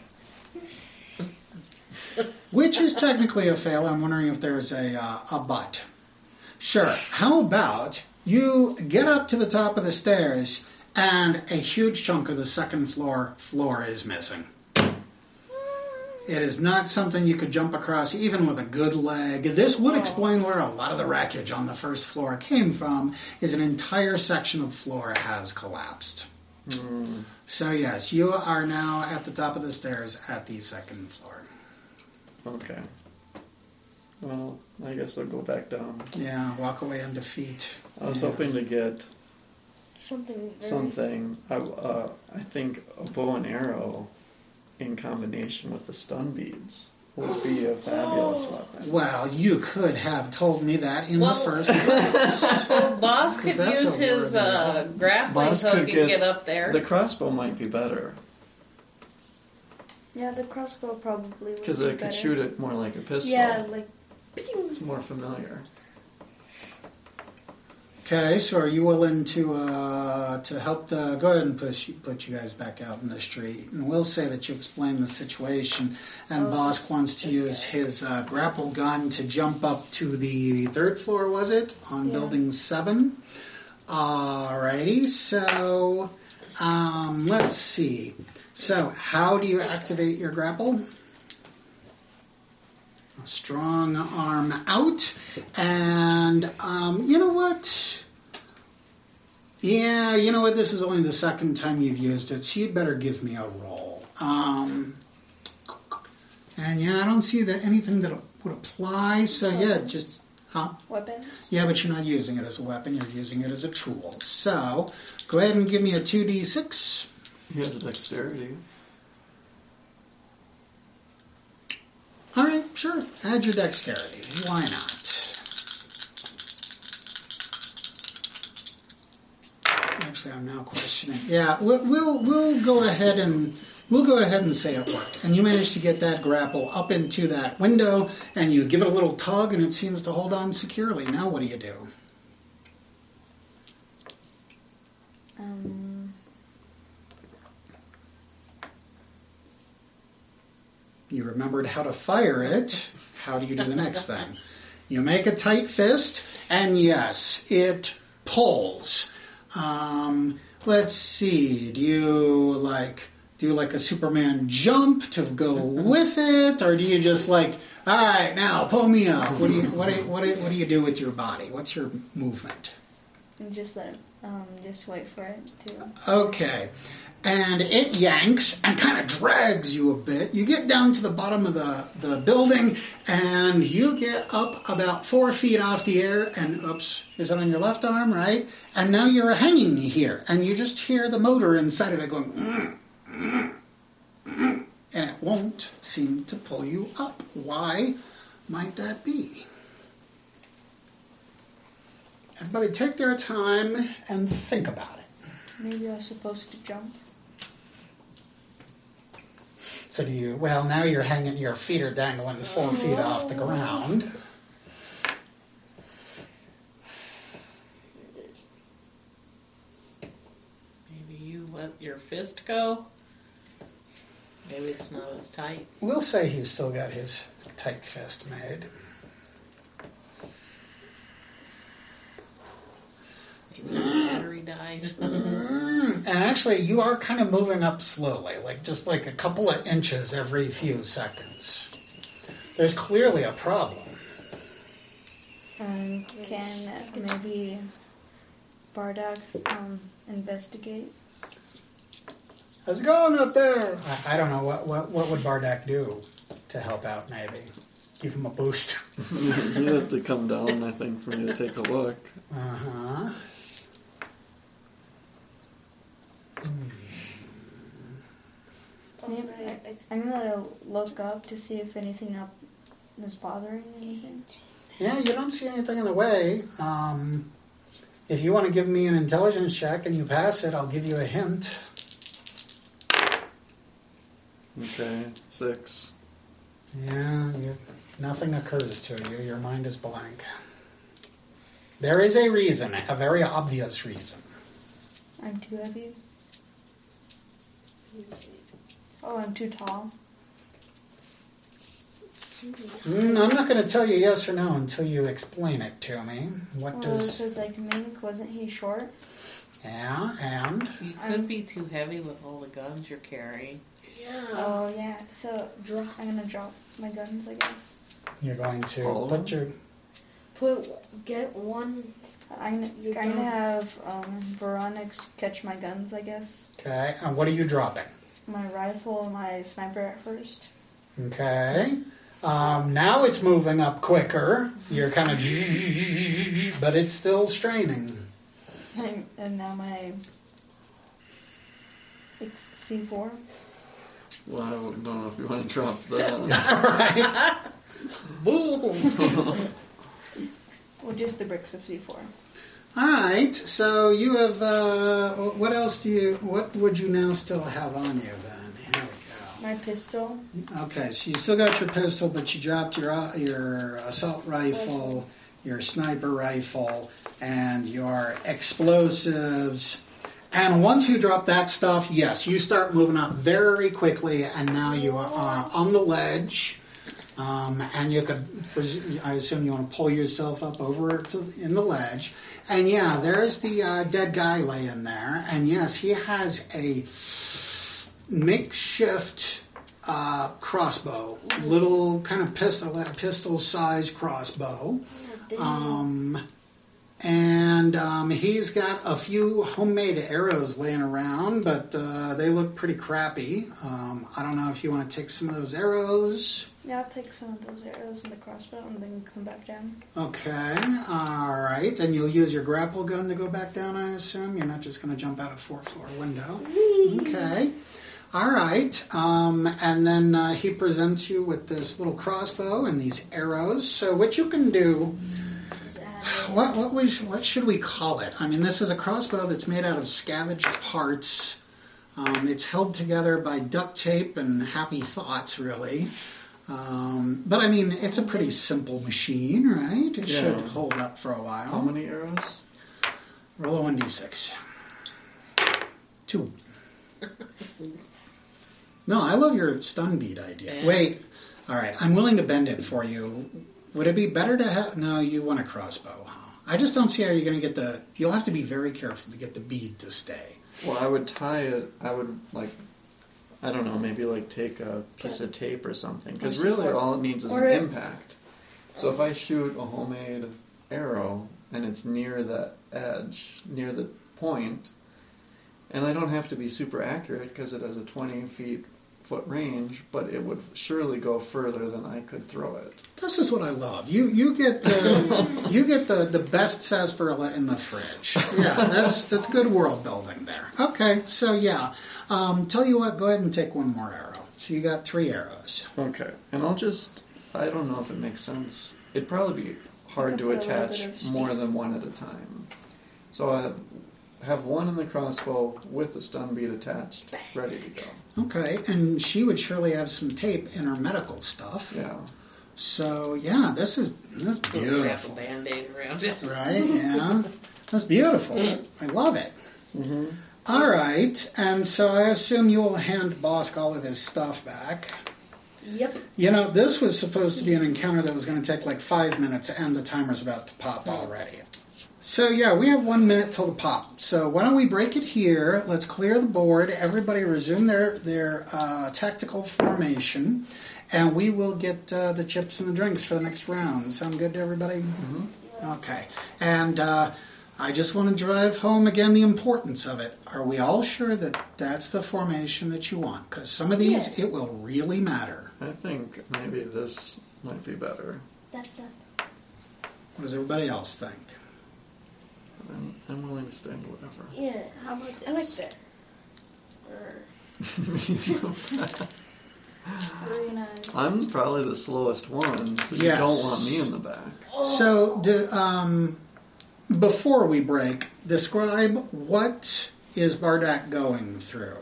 Which is technically a fail. I'm wondering if there's a uh, a but. Sure. How about you get up to the top of the stairs and a huge chunk of the second floor floor is missing. It is not something you could jump across even with a good leg. This would explain where a lot of the wreckage on the first floor came from is an entire section of floor has collapsed. So yes, you are now at the top of the stairs at the second floor. Okay. Well, I guess I'll go back down. Yeah, walk away in defeat. I was Yeah. hoping to get Something. Very, something. I, uh, I think a bow and arrow in combination with the stun beads would be a fabulous weapon. Well, you could have told me that in Well- the first place. Well, Bosk could that's use his uh, grappling Bosk hook could and get- get up there. The crossbow might be better. Yeah, the crossbow probably would Because be I could better. shoot it more like a pistol. Yeah, like It's more familiar. Okay, so are you willing to uh, to help? The, go ahead and push put you guys back out in the street, and we'll say that you explain the situation. And Oh, Bosk wants to use guy. his uh, grapple gun to jump up to the third floor. Was it on Yeah. building seven? Alrighty, so um, let's see. So, how do you activate your grapple? A strong arm out, and um, you know what? Yeah, you know what? This is only the second time you've used it, so you'd better give me a roll. Um, and yeah, I don't see that anything that would apply. So yeah, just huh? Weapons? Yeah, but you're not using it as a weapon. You're using it as a tool. So go ahead and give me a two d six. He has a dexterity. All right, sure. Add your dexterity. Why not? Actually, I'm now questioning. Yeah, we'll we'll, go ahead and we'll go ahead and say it worked. And you managed to get that grapple up into that window, and you give it a little tug, and it seems to hold on securely. Now, what do you do? Um, You remembered how to fire it. How do you do the next thing? You make a tight fist, and yes, it pulls. Um, let's see. Do you like do like a Superman jump to go with it, or do you just like, all right, now pull me up? What do you what do you, what do you, what do you do with your body? What's your movement? and just let um, just wait for it to. Okay. And it yanks and kind of drags you a bit. You get down to the bottom of the, the building and you get up about four feet off the air. And oops, is it on your left arm, right? And now you're hanging here and you just hear the motor inside of it going, "Mm, mm, mm," and it won't seem to pull you up. Why might that be? Everybody take their time and think about it. Maybe I was supposed to jump. So do you? Well, now you're hanging. Your feet are dangling four feet off the ground. Maybe you let your fist go. Maybe it's not as tight. We'll say he's still got his tight fist made. Maybe battery died. Mm, and actually, you are kind of moving up slowly, like just like a couple of inches every few seconds. There's clearly a problem. Um, can maybe Bardack um, investigate? How's it going up there? I, I don't know what, what what would Bardack do to help out. Maybe give him a boost. you have to come down, I think, for me to take a look. Uh huh. Maybe, I, I'm gonna look up to see if anything up is bothering anything. Yeah, you don't see anything in the way. Um, if you want to give me an intelligence check and you pass it, I'll give you a hint. Okay, six. Yeah, you, nothing occurs to you. Your mind is blank. There is a reason, a very obvious reason. I'm too heavy. Oh, I'm too tall. Mm, I'm not going to tell you yes or no until you explain it to me. What Well, does. because like Mink, wasn't he short? Yeah, and. You could be too heavy with all the guns you're carrying. yeah. Oh yeah. So drop. I'm gonna drop my guns, I guess. You're going to All of put your. Put get one. I'm gonna, I'm gonna have um, Baronix catch my guns, I guess. Okay, and what are you dropping? My rifle my sniper at first. Okay. Um, now it's moving up quicker. You're kind of, but it's still straining. And, and now my C four. Well, I don't know if you want to drop that. All right. Boom! Well, just the bricks of C4. All right. So you have. Uh, what else do you? What would you now still have on you then? Here we go. My pistol. Okay, so you still got your pistol, but you dropped your uh, your assault rifle, your sniper rifle, and your explosives. And once you drop that stuff, yes, you start moving up very quickly, and now you are on the ledge. Um, and you could, I assume you want to pull yourself up over to in the ledge. And yeah, there's the uh, dead guy laying there. And yes, he has a makeshift uh, crossbow, little kind of pistol pistol size crossbow. Um, and um, he's got a few homemade arrows laying around, but uh, they look pretty crappy. Um, I don't know if you want to take some of those arrows. Yeah, I'll take some of those arrows and the crossbow and then come back down. Okay, all right. And you'll use your grapple gun to go back down, I assume? You're not just going to jump out a four floor window. Okay. All right. Um, and then uh, he presents you with this little crossbow and these arrows. So, what you can do. What what, we, what should we call it? I mean, this is a crossbow that's made out of scavenged parts. Um, it's held together by duct tape and happy thoughts, really. Um, but I mean, it's a pretty simple machine, right? It Yeah. should hold up for a while. How many arrows? Roll a one d six. Two. No, I love your stun bead idea. Yeah. Wait, all right, I'm willing to bend it for you. Would it be better to have? No, you want a crossbow. Huh? I just don't see how you're going to get the. You'll have to be very careful to get the bead to stay. Well, I would tie it. I would like, I don't know, maybe like take a piece of tape or something. Because really, support. all it needs is Or an it- impact. So if I shoot a homemade arrow and it's near the edge, near the point, and I don't have to be super accurate because it has a 20 feet foot range, but it would surely go further than I could throw it. This is what I love. You you get uh, you get the, the best sarsaparilla in the fridge. Yeah, that's that's good world building there. Okay, so yeah, um, tell you what, go ahead and take one more arrow. So you got three arrows. Okay, and I'll just. I don't know if it makes sense. It'd probably be hard to can put a little attach more than one at a time. So I have one in the crossbow with the stun bead attached, ready to go. Okay, and she would surely have some tape in her medical stuff. Yeah. So yeah, this is this is Wrap a beautiful, band-aid around it. right? Yeah, that's beautiful. I love it. Mm-hmm. All right, and so I assume you will hand Bosk all of his stuff back. Yep. You know, this was supposed to be an encounter that was going to take like five minutes, and the timer's about to pop already. So, yeah, we have one minute till the pop. So, why don't we break it here? Let's clear the board. Everybody resume their, their uh, tactical formation, and we will get uh, the chips and the drinks for the next round. Sound good to everybody? Okay. And uh, I just want to drive home again the importance of it. Are we all sure that that's the formation that you want? Because some of these, it will really matter. I think maybe this might be better. That's that. What does everybody else think? I'm, I'm willing to stand whatever. Yeah. How about this? I like that. Or Very nice. I'm probably the slowest one, so you Yes. don't want me in the back. So, do, um, before we break, describe what is Bardack going through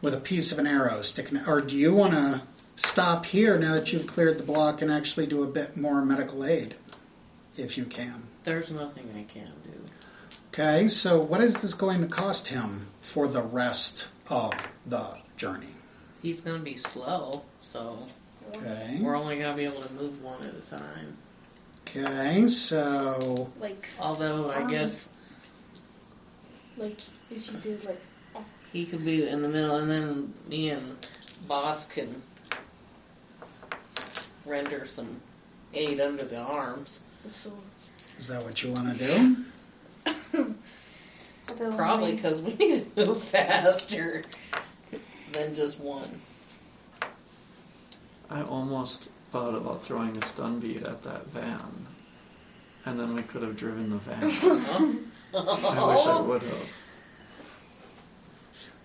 with a piece of an arrow sticking. Or do you want to stop here now that you've cleared the block and actually do a bit more medical aid, if you can? There's nothing I can do. Okay, so what is this going to cost him for the rest of the journey? He's gonna be slow, so Okay, we're only gonna be able to move one at a time. okay, so like Although I Um, guess like if you did like he could be in the middle, and then me and Bosk can render some aid under the arms. so is that what you want to do? Probably because we need to move faster than just one. I almost thought about throwing a stun bead at that van, and then we could have driven the van. I wish I would have.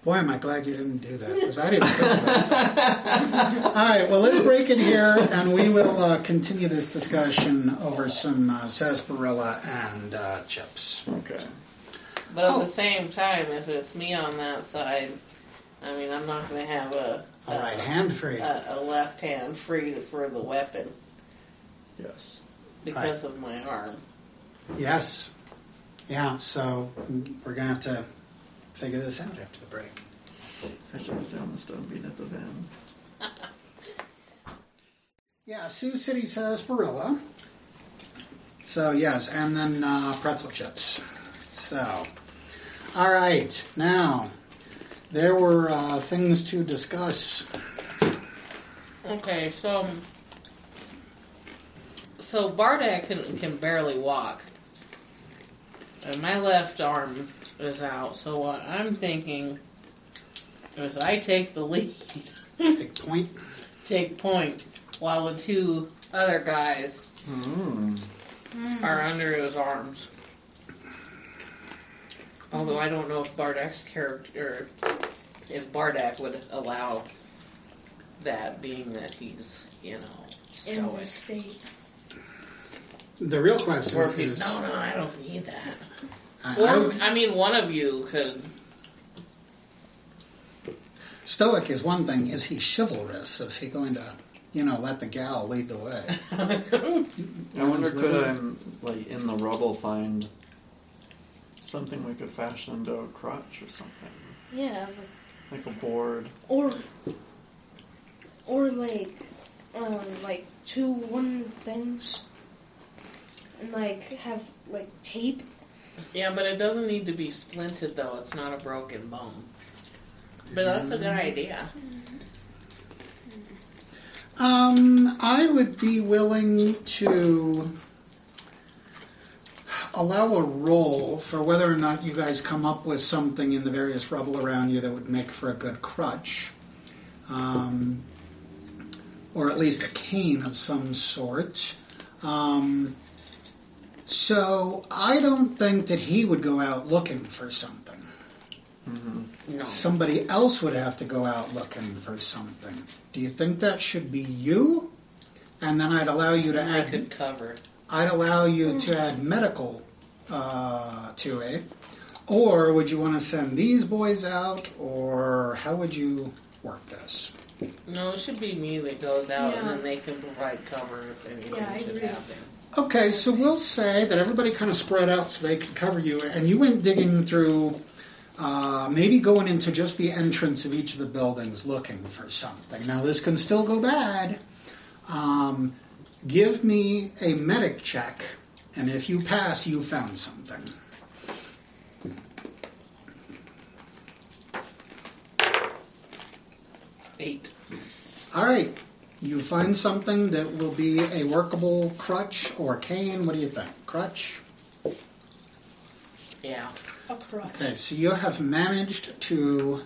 Boy, am I glad you didn't do that because I didn't think about that. All right, well, let's break it here and we will uh, continue this discussion over some uh, sarsaparilla and uh, chips. Okay. But at Oh. the same time, if it's me on that side, I mean, I'm not going to have a A right hand free. a, a left hand free for the weapon Yes. because of my arm. Yes. Yeah, so we're going to have to figure this out after the break. I should have found the stun bead at the van. Yeah, Sioux City sarsaparilla. So, yes, and then uh, pretzel chips. So, all right, now, there were uh, things to discuss. Okay, so so Bardack can can barely walk, and my left arm is out. So what I'm thinking is I take the lead, Big point. take point, while the two other guys Mm. are under his arms. Although I don't know if Bardack's character, if Bardack would allow that, being that he's you know In stoic. the state. The real question Or if is, no, no, I don't need that. I- Or I- I mean, one of you could. stoic is one thing. Is he chivalrous? Is he going to, you know, let the gal lead the way? I wonder could liberty. I, like, in the rubble find something we could fashion into a crutch or something? Yeah, like, Like a board. or or like um like two wooden things, and like have like tape. Yeah, but it doesn't need to be splinted though. It's not a broken bone. But that's a good idea. Um, I would be willing to allow a roll for whether or not you guys come up with something in the various rubble around you that would make for a good crutch. Um, or at least a cane of some sort. Um, so I don't think that he would go out looking for something. No. Somebody else would have to go out looking for something. Do you think that should be you? And then I'd allow you to I add. could cover. I'd allow you to add medical uh, to it, or would you want to send these boys out, or how would you work this? No, it should be me that goes out, and then they can provide cover if anything Yeah, should happen. Okay, so we'll say that everybody kind of spread out so they could cover you, and you went digging through, uh, maybe going into just the entrance of each of the buildings looking for something. Now, this can still go bad. Um, give me a medic check, and if you pass, you found something. Eight. All right, you find something that will be a workable crutch or cane. What do you think? Crutch? Yeah. A crutch. Okay, so you have managed to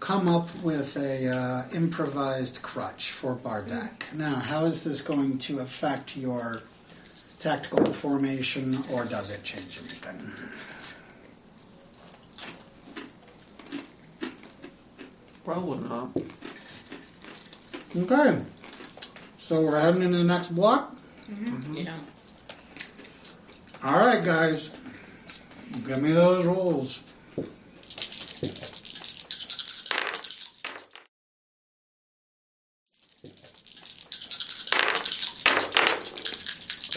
come up with a uh, improvised crutch for Bardack. Now, how is this going to affect your tactical formation, or does it change anything? Probably not. Okay, so we're heading into the next block. Mm-hmm. Yeah. All right, guys, give me those rolls.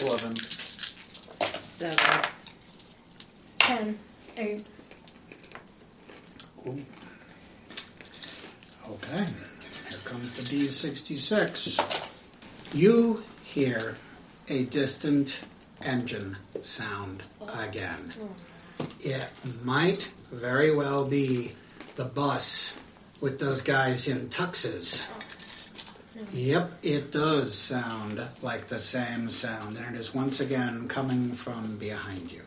Eleven. Seven. Ten. Eight. Ooh. Okay, here comes the D66. You hear a distant engine sound again. It might very well be the bus with those guys in tuxes. Yep, it does sound like the same sound, and it is once again coming from behind you.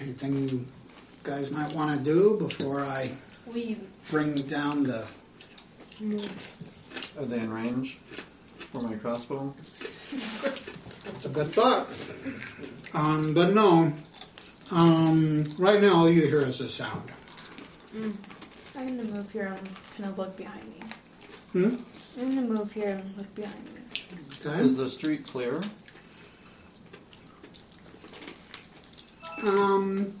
Anything you guys might want to do before I We bring down the. move. Are they in range for my crossbow? It's a good thought. Um, but no. Um, right now, all you hear is a sound. I'm gonna move here and kind of look behind me. Hmm? I'm gonna move here and look behind me. Okay. Is the street clear? Um,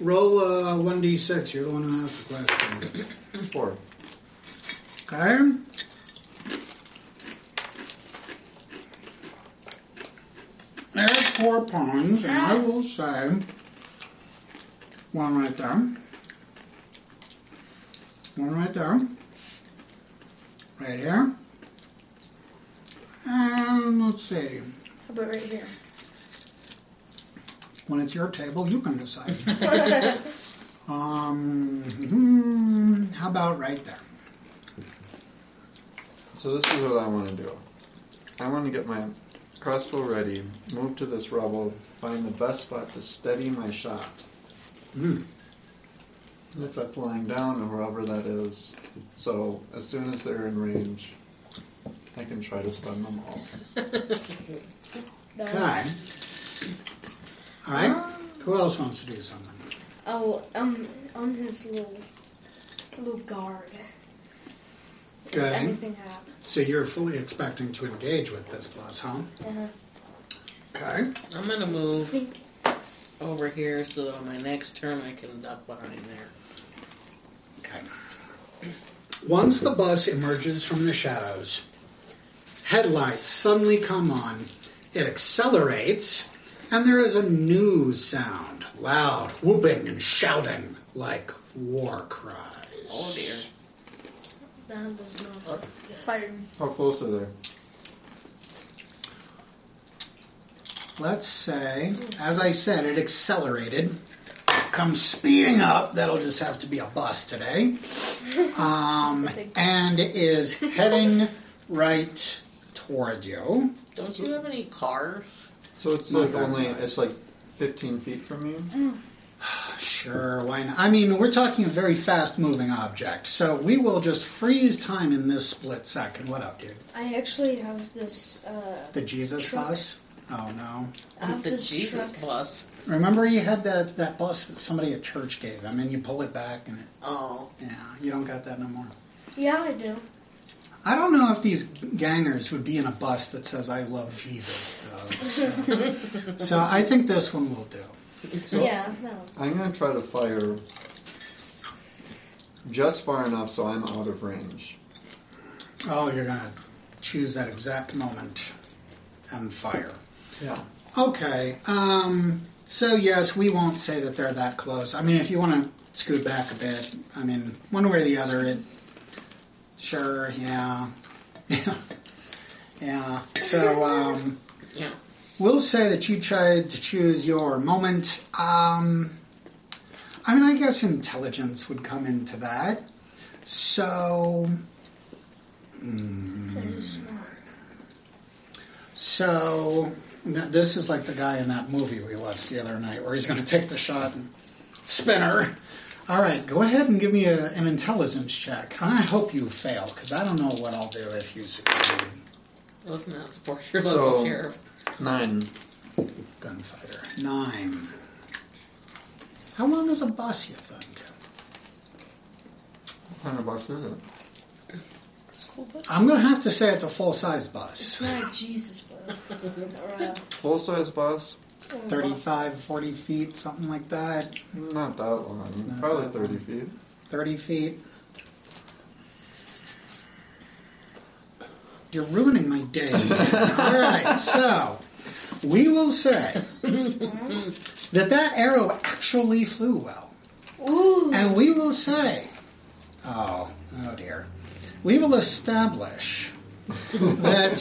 Roll uh, 1d6. You're the one who asked the question. Four. Okay. There's four pawns, and I will say one right there, one right there, right here, and let's see. How about right here? When it's your table, you can decide. um, hmm, how about right there? So this is what I want to do. I want to get my crossbow ready, move to this rubble, find the best spot to steady my shot. Hmm. If that's lying down or wherever that is. So as soon as they're in range, I can try to stun them all. Okay. All right. Who else wants to do something? Oh, um, on his little little guard. If anything happens. So you're fully expecting to engage with this plus, huh? Uh, huh. Okay. I'm gonna move think over here so that on my next turn I can duck behind there. Okay. Once the bus emerges from the shadows, headlights suddenly come on. It accelerates, and there is a new sound loud whooping and shouting like war cries. Oh dear. that does not sound good. Fire. How close are they? Let's say, as I said, it accelerated. Comes speeding up. That'll just have to be a bus today. Um, and is heading right toward you. Don't you have any cars? So it's Not like that only size. it's like 15 feet from you. Sure, why not? I mean, we're talking a very fast moving object, so we will just freeze time in this split second. What up, dude? I actually have this. Uh, The Jesus Truck. bus? Oh no. I have the this Jesus truck. bus. Remember you had that, that bus that somebody at church gave him, and you pull it back, and it, Oh. yeah, you don't got that no more. Yeah, I do. I don't know if these gangers would be in a bus that says "I love Jesus," though. So, so I think this one will do. So yeah, no. I'm gonna try to fire just far enough so I'm out of range. Oh, you're gonna choose that exact moment and fire. Yeah. Okay. Um, so yes, we won't say that they're that close. I mean, if you want to scoot back a bit, I mean, one way or the other, it. Sure. Yeah. Yeah. Yeah. So um, Yeah. we'll say that you tried to choose your moment. Um, I mean, I guess intelligence would come into that. So. That is smart. So this is like the guy in that movie we watched the other night, where he's going to take the shot and spin her. All right, go ahead and give me a, an intelligence check. I hope you fail, because I don't know what I'll do if you succeed. Wasn't that support your So- local sheriff? Nine. Gunfighter nine. How long is a bus? You think? What kind of bus is it? I'm going to have to say it's a full size bus. It's not Jesus, bro. or, uh, Full size bus? or 35, 40 feet, something like that. Not that long. Not Probably that 30 long. feet. 30 feet. You're ruining my day. All right, so we will say that that arrow actually flew well. Ooh. And we will say, oh, oh dear. We will establish that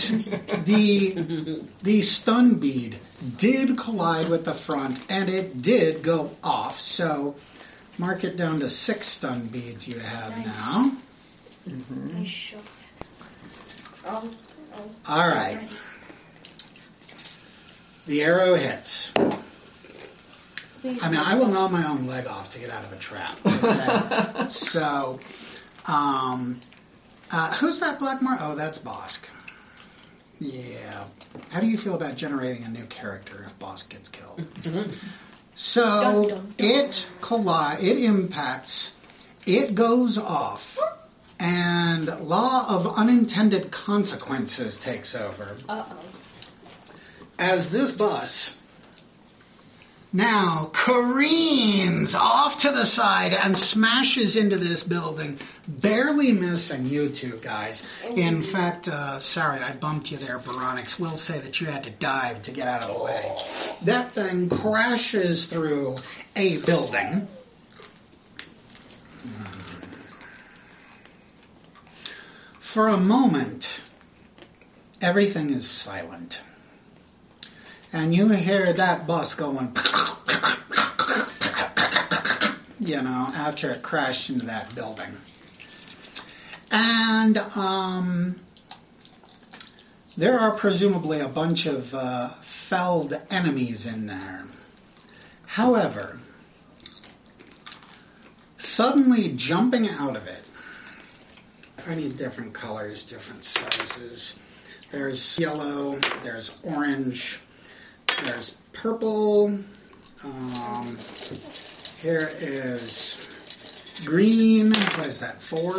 the the stun bead did collide with the front and it did go off. So mark it down to six stun beads you have Nice. now. Nice shot. Oh, oh. All right. The arrow hits. I mean, I will gnaw my own leg off to get out of a trap. okay? so, um, uh, who's that Black Mar? Oh, that's Bosk. Yeah. How do you feel about generating a new character if Bosk gets killed? so Dun, dun, dun. it colli- It impacts. It goes off, and law of unintended consequences takes over Uh oh. as this bus now careens off to the side and smashes into this building, barely missing you two guys. In fact, uh, sorry, I bumped you there, Baronix. We'll say that you had to dive to get out of the way. That thing crashes through a building. For a moment, everything is silent. And you hear that bus going, you know, after it crashed into that building. And um, there are presumably a bunch of uh, felled enemies in there. However, suddenly jumping out of it, I need different colors, different sizes. There's yellow, there's orange, there's purple. Um, here is green. What is that? Four.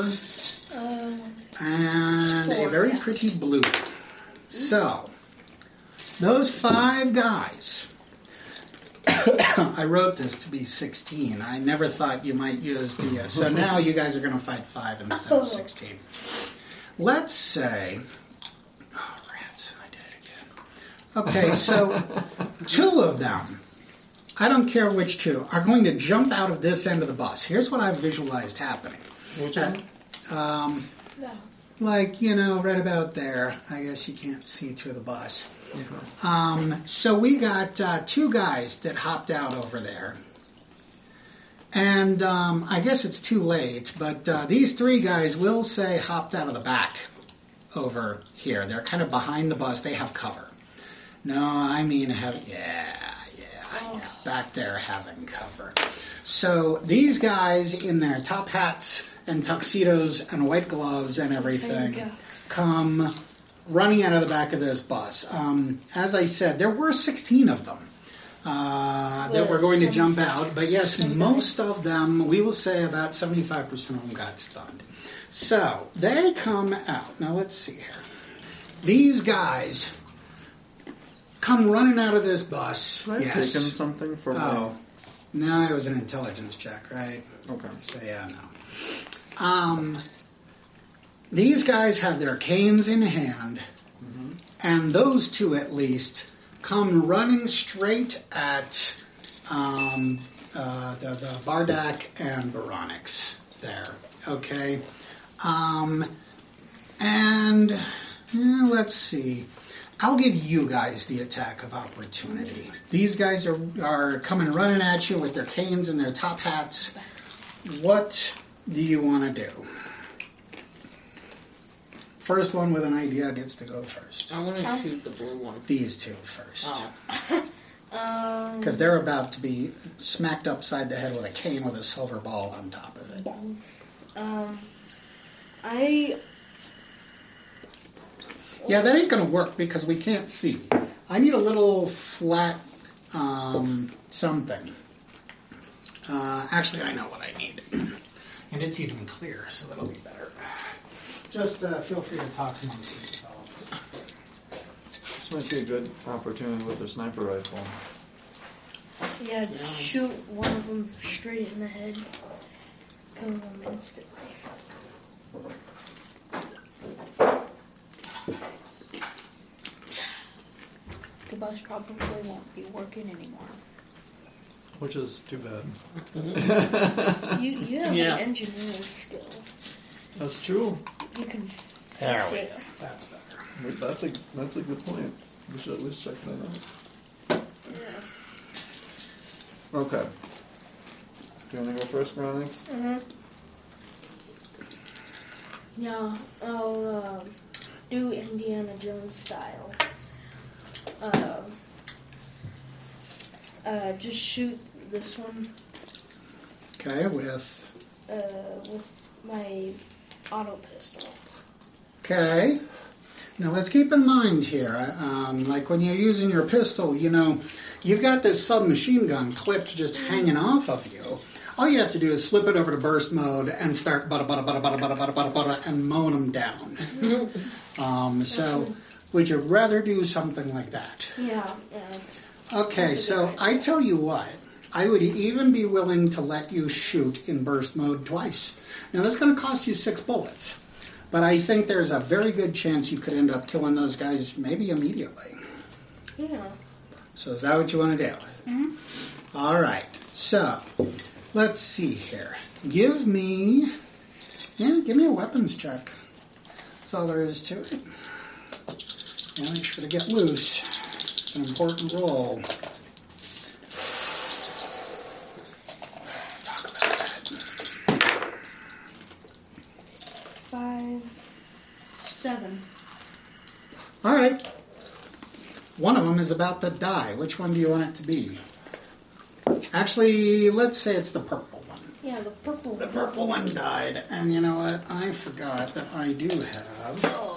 Um, And a very yeah. pretty blue. So, those five guys. I wrote this to be 16. I never thought you might use the. Uh, so now you guys are going to fight five instead of 16. Let's say. Oh, rats. I did it again. Okay, so two of them, I don't care which two, are going to jump out of this end of the bus. Here's what I've visualized happening. Which Uh, one? no. like you know right about there i guess you can't see through the bus um, so we got uh, two guys that hopped out over there and um, i guess it's too late but uh, these three guys will say hopped out of the back over here they're kind of behind the bus they have cover no i mean have yeah yeah yeah back there having cover so these guys in their top hats and tuxedos and white gloves and everything come running out of the back of this bus. Um, as I said, there were 16 of them uh, that were going to jump out, but yes, most of them, we will say about 75% of them got stunned. So they come out. Now let's see here. These guys come running out of this bus. Have I yes. taken something for Oh, no, it was an intelligence check, right? Okay. So yeah, no. Um, these guys have their canes in hand, and those two at least come running straight at um, uh, the, the Bardack and Baronix there. Okay, um, and eh, let's see. I'll give you guys the attack of opportunity. These guys are, are coming running at you with their canes and their top hats. What do you want to do? First one with an idea gets to go first. I want to shoot the blue one. These two first. Oh. Um, Because they're about to be smacked upside the head with a cane with a silver ball on top of it. um, I Yeah, that ain't going to work because we can't see. I need a little flat um, something. Uh, actually, I know what I need. And it's even clear, so that'll be better. Just uh, feel free to talk amongst yourselves. This might be a good opportunity with a sniper rifle. yeah just shoot one of them straight in the head. Kill them instantly. The bus probably won't be working anymore. Which is too bad. You you have Yeah. an engineering skill. That's true. You can There we it. go. That's better. Wait, That's a that's a good point. We should at least check that out. Yeah. Okay. Do you want to go first, Baronix? Mhm. Yeah, I'll um, do Indiana Jones style. Um, uh, just shoot this one Okay, with. uh, with my auto pistol. Okay. Now let's keep in mind here, um, like when you're using your pistol, you know, you've got this submachine gun clipped just hanging off of you. All you have to do is flip it over to burst mode and start butta butta butta butta butta butta butta butta and mowing them down. um, so, would you rather do something like that? Yeah, yeah. Okay, so I tell you what, I would even be willing to let you shoot in burst mode twice. Now that's going to cost you six bullets, but I think there's a very good chance you could end up killing those guys maybe immediately. Yeah. So is that what you want to do? Hmm. All right. So let's see here. Give me, yeah, give me a weapons check. That's all there is to it. Yeah, make sure to get loose. It's an important role. Talk about that. Five, seven. All right. One of them is about to die. Which one do you want it to be? Actually, let's say it's the purple one. Yeah, the purple. The purple one died, and you know what? I forgot that I do have Oh,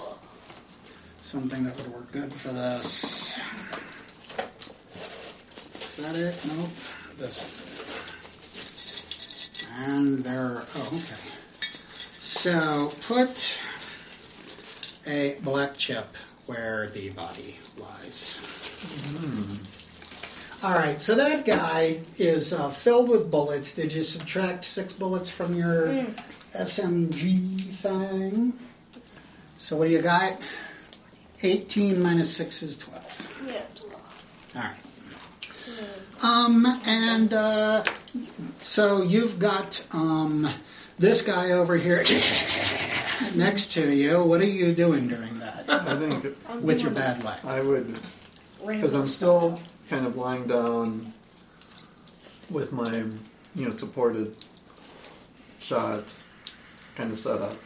something that would work good for this. Is that it? Nope. This is it. And there. Oh, okay. So put a black chip where the body lies. All right, so that guy is uh, filled with bullets. Did you subtract six bullets from your SMG thing? So what do you got? 18 minus 6 is 12. yeah. All right. Um, and uh, so you've got um, this guy over here next to you. What are you doing during that I think with your bad leg? I would, because I'm still kind of lying down with my, you know, supported shot kind of set up.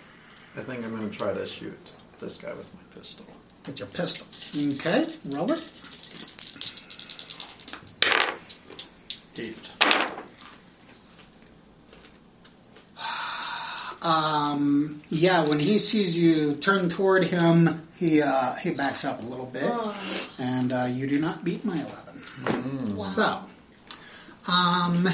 I think I'm going to try to shoot this guy with my pistol. With your pistol. Okay, roll it. Eight. Um, yeah, when he sees you turn toward him, he uh, he backs up a little bit, Oh, and uh, you do not beat my eleven. Mm. So, um,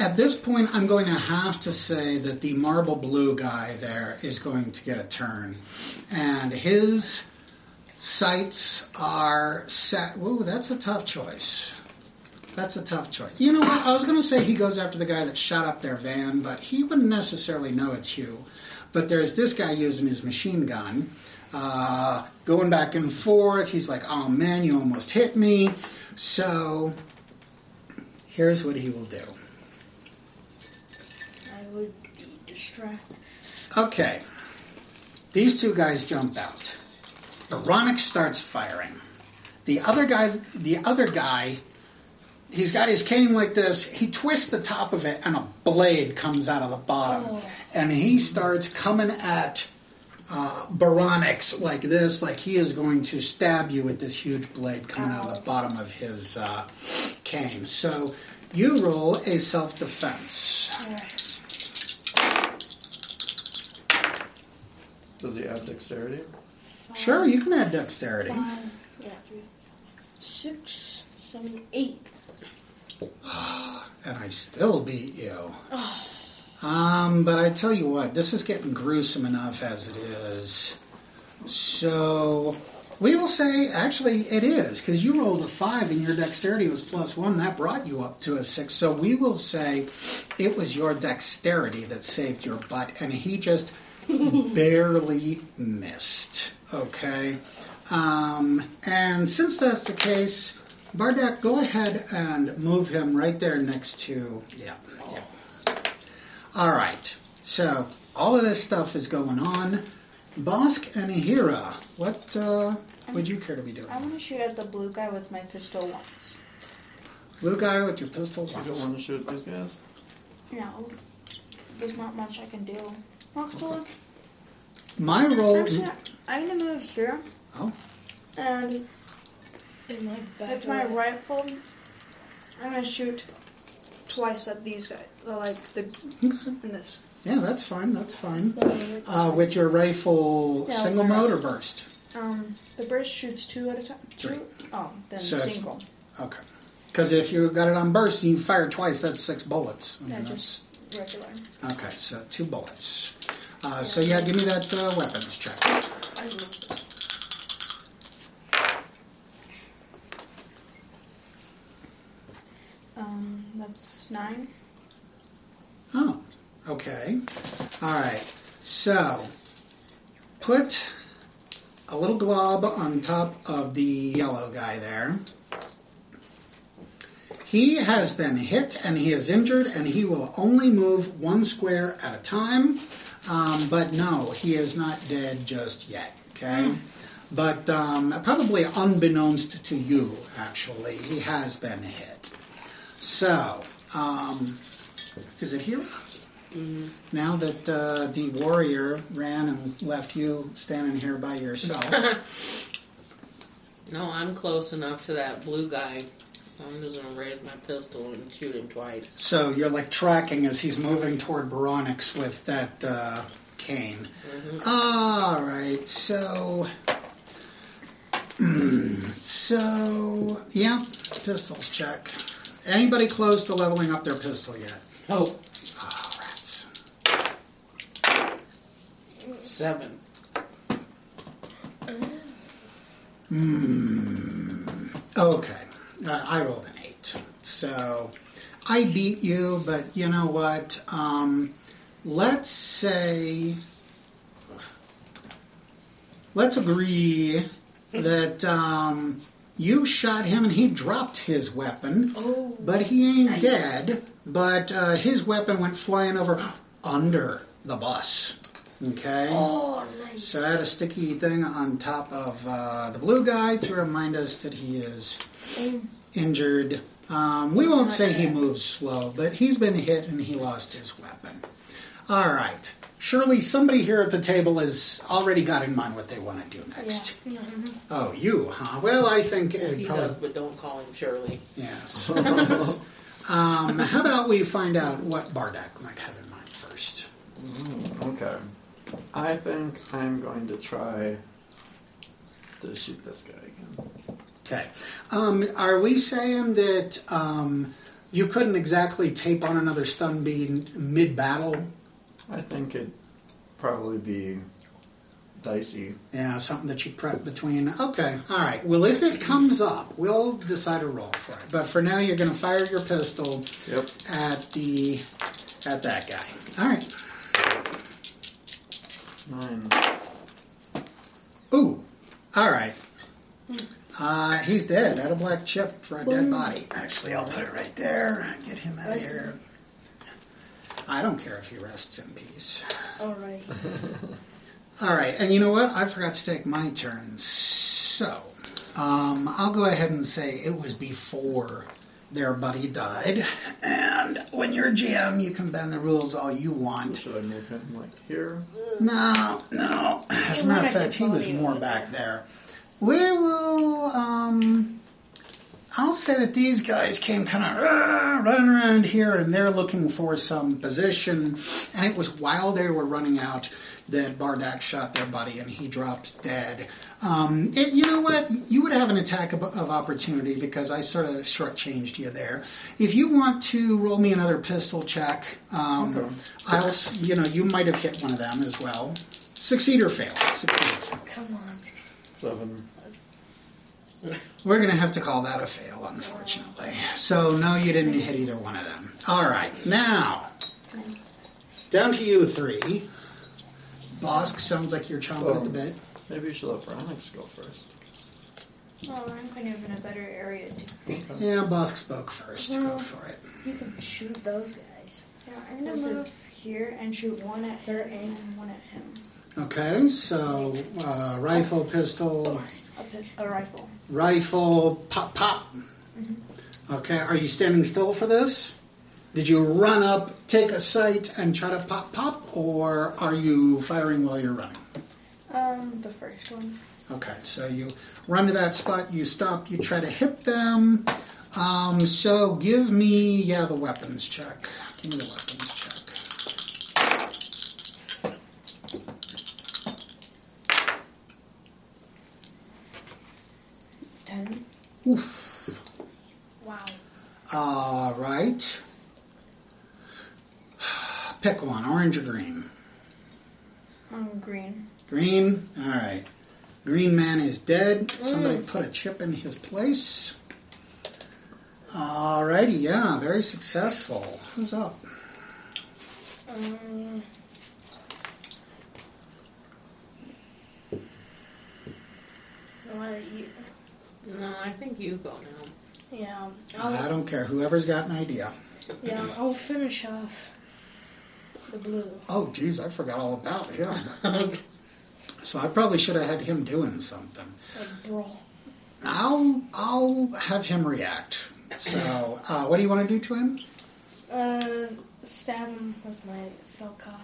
at this point, I'm going to have to say that the marble blue guy there is going to get a turn, and his sights are set. Whoa, that's a tough choice. That's a tough choice. You know what? I was going to say he goes after the guy that shot up their van, but he wouldn't necessarily know it's you. But there's this guy using his machine gun, uh, going back and forth. He's like, oh man, you almost hit me. So here's what he will do. Would be distracted. Okay. These two guys jump out. Baronix starts firing. The other guy, the other guy, he's got his cane like this. He twists the top of it, and a blade comes out of the bottom, Oh. and he starts coming at uh, Baronix like this, like he is going to stab you with this huge blade coming out of the bottom of his uh, cane. So you roll a self defense. Does he have dexterity? Sure, you can add dexterity. Five, yeah, three, six, seven, eight. and I still beat you. Um, but I tell you what, this is getting gruesome enough as it is. So we will say, actually, it is because you rolled a five and your dexterity was plus one. That brought you up to a six. So we will say it was your dexterity that saved your butt, and he just barely missed. Okay. Um, and since that's the case, Bardack, go ahead and move him right there next to. Yeah. yeah. All right. So all of this stuff is going on. Bosk and Ahira, what uh, would you care to be doing? I want to shoot at the blue guy with my pistol once. Blue guy with your pistol. You don't once. want to shoot these guys? No, there's not much I can do. Actually, My role. actually I'm gonna move here, Oh, and In my with my rifle, I'm gonna shoot twice at these guys. uh, Like the in this. yeah, that's fine. That's fine. Uh, with your rifle, Yeah, single with my mode or burst? Um, the burst shoots two at a time. Two? Three. Oh, then So if- single. Okay. Because if you got it on burst and you fire twice, that's six bullets. I Yeah, mean, just regular. Okay, so two bullets. Uh, so yeah, give me that uh, weapons check. Um, that's nine. Oh, okay. All right. So, put a little glob on top of the yellow guy there. He has been hit and he is injured, and he will only move one square at a time. Um, but no, he is not dead just yet. Okay. But um, probably unbeknownst to you, actually, he has been hit. So, um, is it here? Now that uh, the warrior ran and left you standing here by yourself, No, I'm close enough to that blue guy. I'm just gonna raise my pistol and shoot him twice. so you're like tracking as he's moving toward Baronix with that uh, cane. All right, so. so, yeah, pistols check. Anybody close to leveling up their pistol yet? Oh, Oh, rats. seven. Okay, uh, I rolled an eight. So I beat you, but you know what? Um, let's say, let's agree that um, you shot him and he dropped his weapon, Oh, but he ain't Nice. dead. But uh, his weapon went flying over under the bus. Okay. Oh, nice. So I had a sticky thing on top of uh, the blue guy to remind us that he is injured. Um, we won't say he moves slow, but he's been hit and he lost his weapon. All right. Surely somebody here at the table has already got in mind what they want to do next. Yeah. Oh, you, huh? Well, I think it he probably does, but don't call him Shirley. yes. um, how about we find out what Bardack might have in mind first? Okay. I think I'm going to try to shoot this guy again. Okay. Um, are we saying that um, you couldn't exactly tape on another stun bead mid battle? I think it'd probably be dicey. Yeah, something that you prep between. Okay, all right. Well, if it comes up, we'll decide a roll for it. But for now, you're going to fire your pistol Yep. at the at that guy. All right. Nine. Ooh. All right. Uh, he's dead. Out a black chip for a dead body. Actually, I'll put it right there. Get him out of here. I don't care if he rests in peace. All right. All right, and you know what? I forgot to take my turn. So, um, I'll go ahead and say it was before their buddy died. And when you're GM, you can bend the rules all you want. Should I move him like here? No, no. As a matter of fact, he was more back there. We will. Um, I'll say that these guys came kind of running around here, and they're looking for some position. And it was while they were running out that Bardack shot their buddy, and he drops dead. Um, it- you know what? You would have an attack of, of opportunity because I sort of shortchanged you there. If you want to roll me another pistol check, um, Okay. I'll. You know, you might have hit one of them as well. Succeed or fail. Succeed or fail. Come on. six- Seven. We're going to have to call that a fail, unfortunately. So, no, you didn't hit either one of them. All right, now, down to you three. Bosk, sounds like you're chomping at the bit. Maybe you should let Baronix go first. Well, I'm kind of in a better area to. Yeah, Bosk spoke first. Go for it. You can shoot those guys. Yeah, I'm gonna Is move here and shoot one at her and one at him. Okay, so uh, rifle, pistol, A, pis- a rifle. rifle, pop, pop. Okay, are you standing still for this? Did you run up, take a sight, and try to pop, pop, or are you firing while you're running? Um, the first one. Okay, so you run to that spot, you stop, you try to hit them. Um, so give me, yeah, the weapons check. Give me the weapons check. Ten. Oof. Wow. All right. Pick one, orange or green? Um, green. Green. All right. Green man is dead. Somebody put a chip in his place. Alrighty, yeah, very successful. Who's up? Um, what you? No, I think you go now. Yeah, I I'll, don't care. Whoever's got an idea. yeah, I'll finish off the blue. Oh, geez, I forgot all about him. so I probably should have had him doing something. Like brawl. I'll I'll have him react. So, uh, what do you want to do to him? Uh, stab him with my falcata.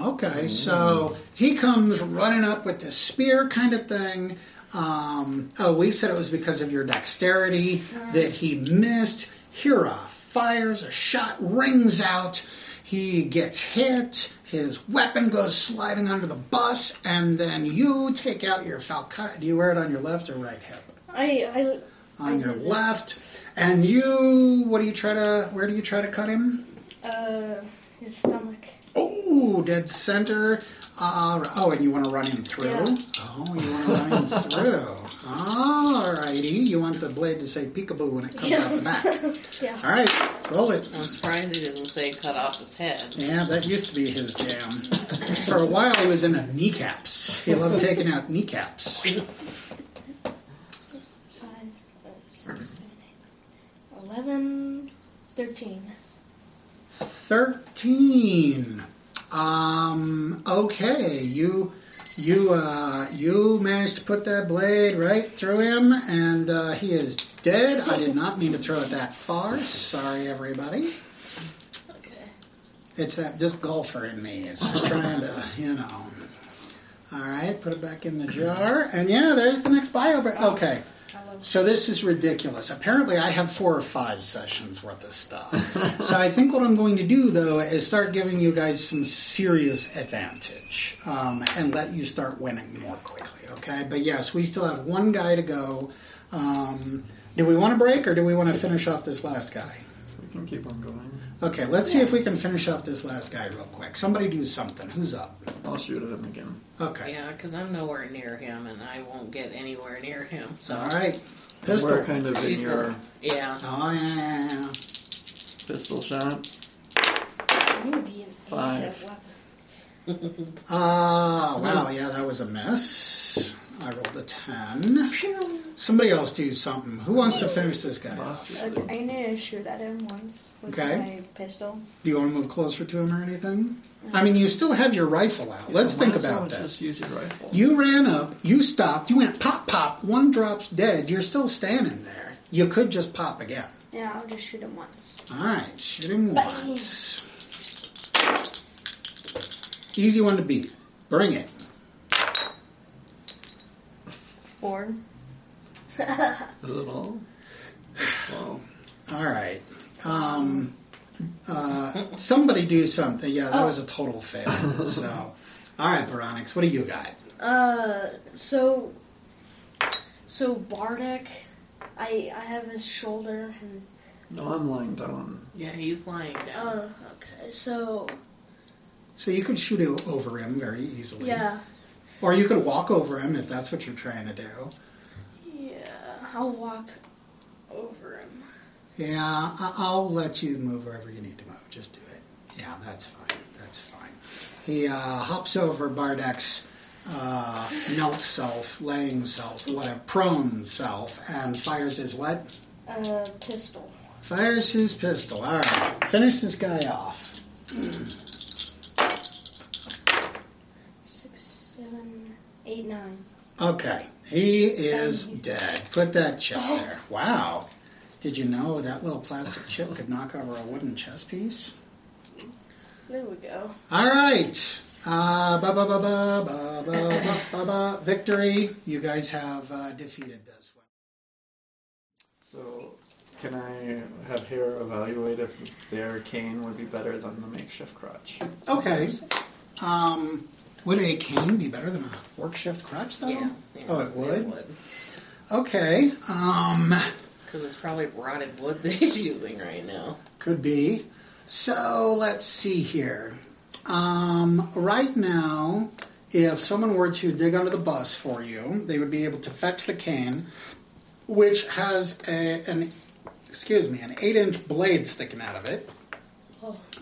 Okay, so he comes running up with this spear kind of thing. Um, oh, we said it was because of your dexterity that he missed. Hera fires, a shot rings out. He gets hit. His weapon goes sliding under the bus, and then you take out your falcata. Do you wear it on your left or right hip? I, I, On I your left. And you, what do you try to? Where do you try to cut him? uh, his stomach. Oh, dead center. Uh, oh, and you want to run him through? Yeah. Oh, you want to run him through. Alrighty. You want the blade to say peekaboo when it comes out the back. Yeah. All right, roll it. I'm surprised he didn't say cut off his head. Yeah, that used to be his jam. For a while, he was into kneecaps. He loved taking out kneecaps. Five, uh, six, seven, eight, eleven, thirteen. Thirteen. Um. Okay. You. You. Uh. You managed to put that blade right through him, and uh, he is dead. I did not mean to throw it that far. Sorry, everybody. Okay. It's that disc golfer in me. It's just trying to, you know. All right, put it back in the jar, and yeah, there's the next bio. Okay. I love So this is ridiculous. Apparently, I have four or five sessions worth of stuff. so I think what I'm going to do, though, is start giving you guys some serious advantage um, and let you start winning more quickly. Okay? But yes, we still have one guy to go. Um, do we want to break or do we want to finish off this last guy? We can keep on going. Okay, let's see if we can finish off this last guy real quick. Somebody do something. Who's up? I'll shoot at him again. Okay. Yeah, because I'm nowhere near him, and I won't get anywhere near him. So All right. We're Pistol. kind of in She's your gonna- yeah. Oh, yeah, yeah, yeah. pistol shot. I'm be an Five. ace at weapon. Ah, wow, yeah, that was a miss. I rolled a 10. Somebody else do something. Who wants to finish this guy? I, like- I need to shoot at him once with Okay. my pistol. Do you want to move closer to him or anything? I mean, you still have your rifle out. Let's think might as well about this. Just use your rifle. You ran up, you stopped, you went pop, pop, one drops dead, you're still standing there. You could just pop again. Yeah, I'll just shoot him once. Alright, shoot him once. Easy one to beat. Bring it. Four. Is it all? Wow. Alright. Um, uh, somebody do something. Yeah, that was a total fail. So, alright, Baronix, what do you got? Uh, so, so Bardack, I I have his shoulder and No, I'm lying down. Yeah, he's lying down. oh okay so So you could shoot it over him very easily. yeah Or you could walk over him if that's what you're trying to do. yeah I'll walk over him. Yeah, I- I'll let you move wherever you need to move. Just do it. Yeah, that's fine. That's fine. He uh, hops over Bardack's uh, knelt self, laying self, whatever, prone self, and fires his what? Uh, pistol. Fires his pistol. All right, finish this guy off. Six, seven, eight, nine. Okay, he is dead. Put that chip there. Wow. Did you know that little plastic chip could knock over a wooden chess piece? There we go. All right. Uh, ba ba ba ba ba ba ba ba ba. Victory. You guys have uh, defeated this one. So, can I have Hera evaluate if their cane would be better than the makeshift crutch? Okay. Um, would a cane be better than a work shift crutch, though? Yeah, yeah, Oh, it would? It would. Okay. Um, Because it's probably rotted wood that he's using right now. could be. So let's see here. Um, right now, if someone were to dig under the bus for you, they would be able to fetch the cane, which has a, an excuse me, an eight-inch blade sticking out of it.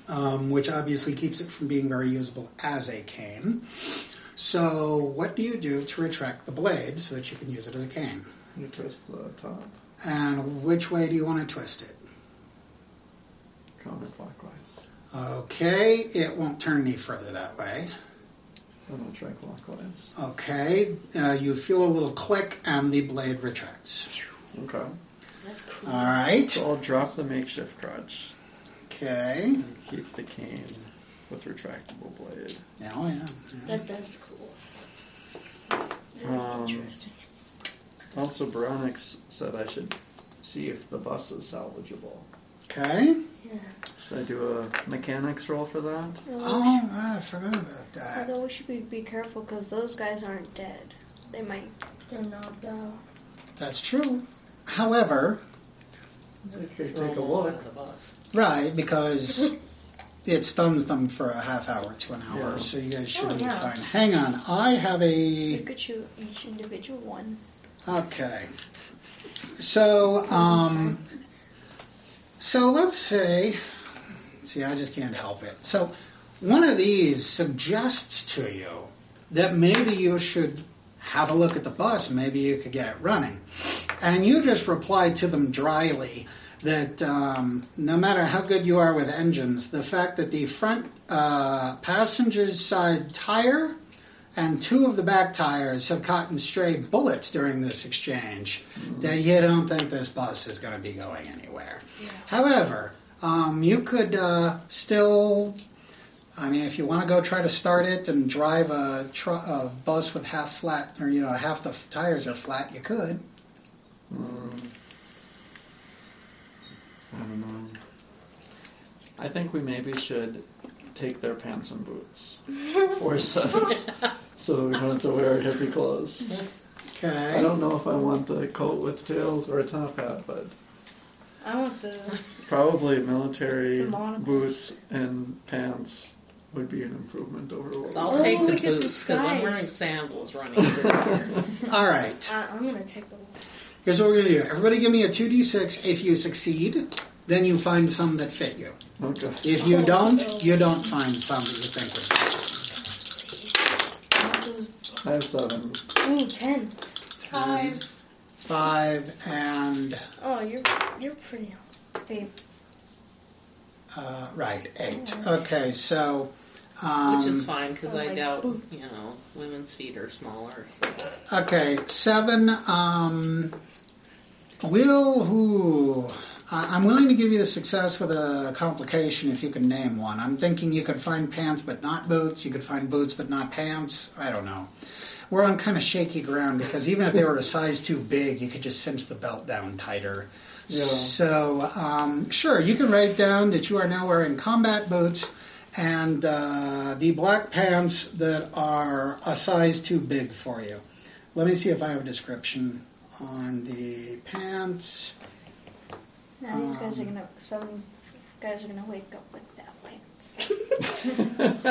Um, which obviously keeps it from being very usable as a cane. So, what do you do to retract the blade so that you can use it as a cane? You twist the top And which way do you want to twist it? counterclockwise. Okay, it won't turn any further that way. And then try clockwise. Okay, uh, you feel a little click and the blade retracts. Okay. That's cool. All right. So I'll drop the makeshift crutch Okay. and keep the cane with retractable blade. Oh yeah. yeah. That that's cool. That's very Um, interesting. Also, Baronix said I should see if the bus is salvageable. Okay. Yeah. Should I do a mechanics roll for that? Oh, I forgot about that. Although we should be, be careful because those guys aren't dead. They might. They're not, though. That's true. However, Okay, take a them all look. under the bus. right, because it stuns them for a half hour to an hour, Yeah. so you guys should Oh, be yeah. fine. Hang on, I have We a. could shoot each individual one. Okay. So, um, so let's say, see, I just can't help it. So, one of these suggests to you that maybe you should have a look at the bus. Maybe you could get it running, and you just reply to them dryly that um, no matter how good you are with engines, the fact that the front uh, passenger's side tire and two of the back tires have caught in stray bullets during this exchange, that you don't think this bus is going to be going anywhere. However, um, you could uh, still, I mean, if you want to go try to start it and drive a, tr- a bus with half flat, or you know, half the f- tires are flat, you could. Mm. I don't know. I think we maybe should take their pants and boots. Four sets. so that we don't have to wear hippie clothes. Okay. I don't know if I want the coat with tails or a top hat, but I want the. probably military The boots and pants would be an improvement over what I'll Oh, take the the boots because I'm wearing sandals running. All right. I, I'm gonna take the. Here's what we're going to do. Everybody give me a 2d6. If you succeed, then you find some that fit you. Okay. If you don't, you don't find some that you think would fit. I have seven. Ooh, ten. Five. Five and, Oh, you're you're pretty. Babe. uh, right, eight. Okay, so. Um, Which is fine because Oh, I like, doubt, ooh. you know, women's feet are smaller. Okay, seven. Um, will who? I- I'm willing to give you the success with a complication if you can name one. I'm thinking you could find pants but not boots. You could find boots but not pants. I don't know. We're on kind of shaky ground because even if they were a size too big, you could just cinch the belt down tighter. Yeah. So, um, sure, you can write down that you are now wearing combat boots and uh, the black pants that are a size too big for you. Let me see if I have a description on the pants. Now these guys are Um, gonna. Some guys are gonna wake up with that pants.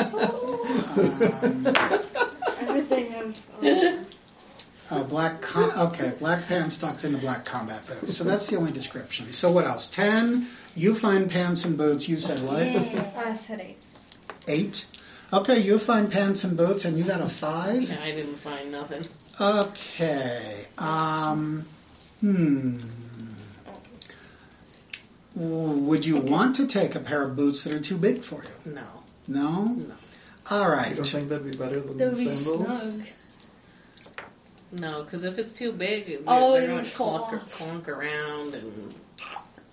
Um, Everything. Um, uh, black, com- okay, black pants tucked into black combat boots. So that's the only description. So what else? Ten. You find pants and boots. You said what? yeah. I said eight. Eight. Okay, you find pants and boots, and you got a five. I didn't find nothing. Okay. Um, hmm. Would you want to take a pair of boots that are too big for you? No, No? no, All You don't think that'd be better than That would be sandals? snug. no. Because if it's too big, they're, Oh, they're it going would to fall clunk, off. clunk around, and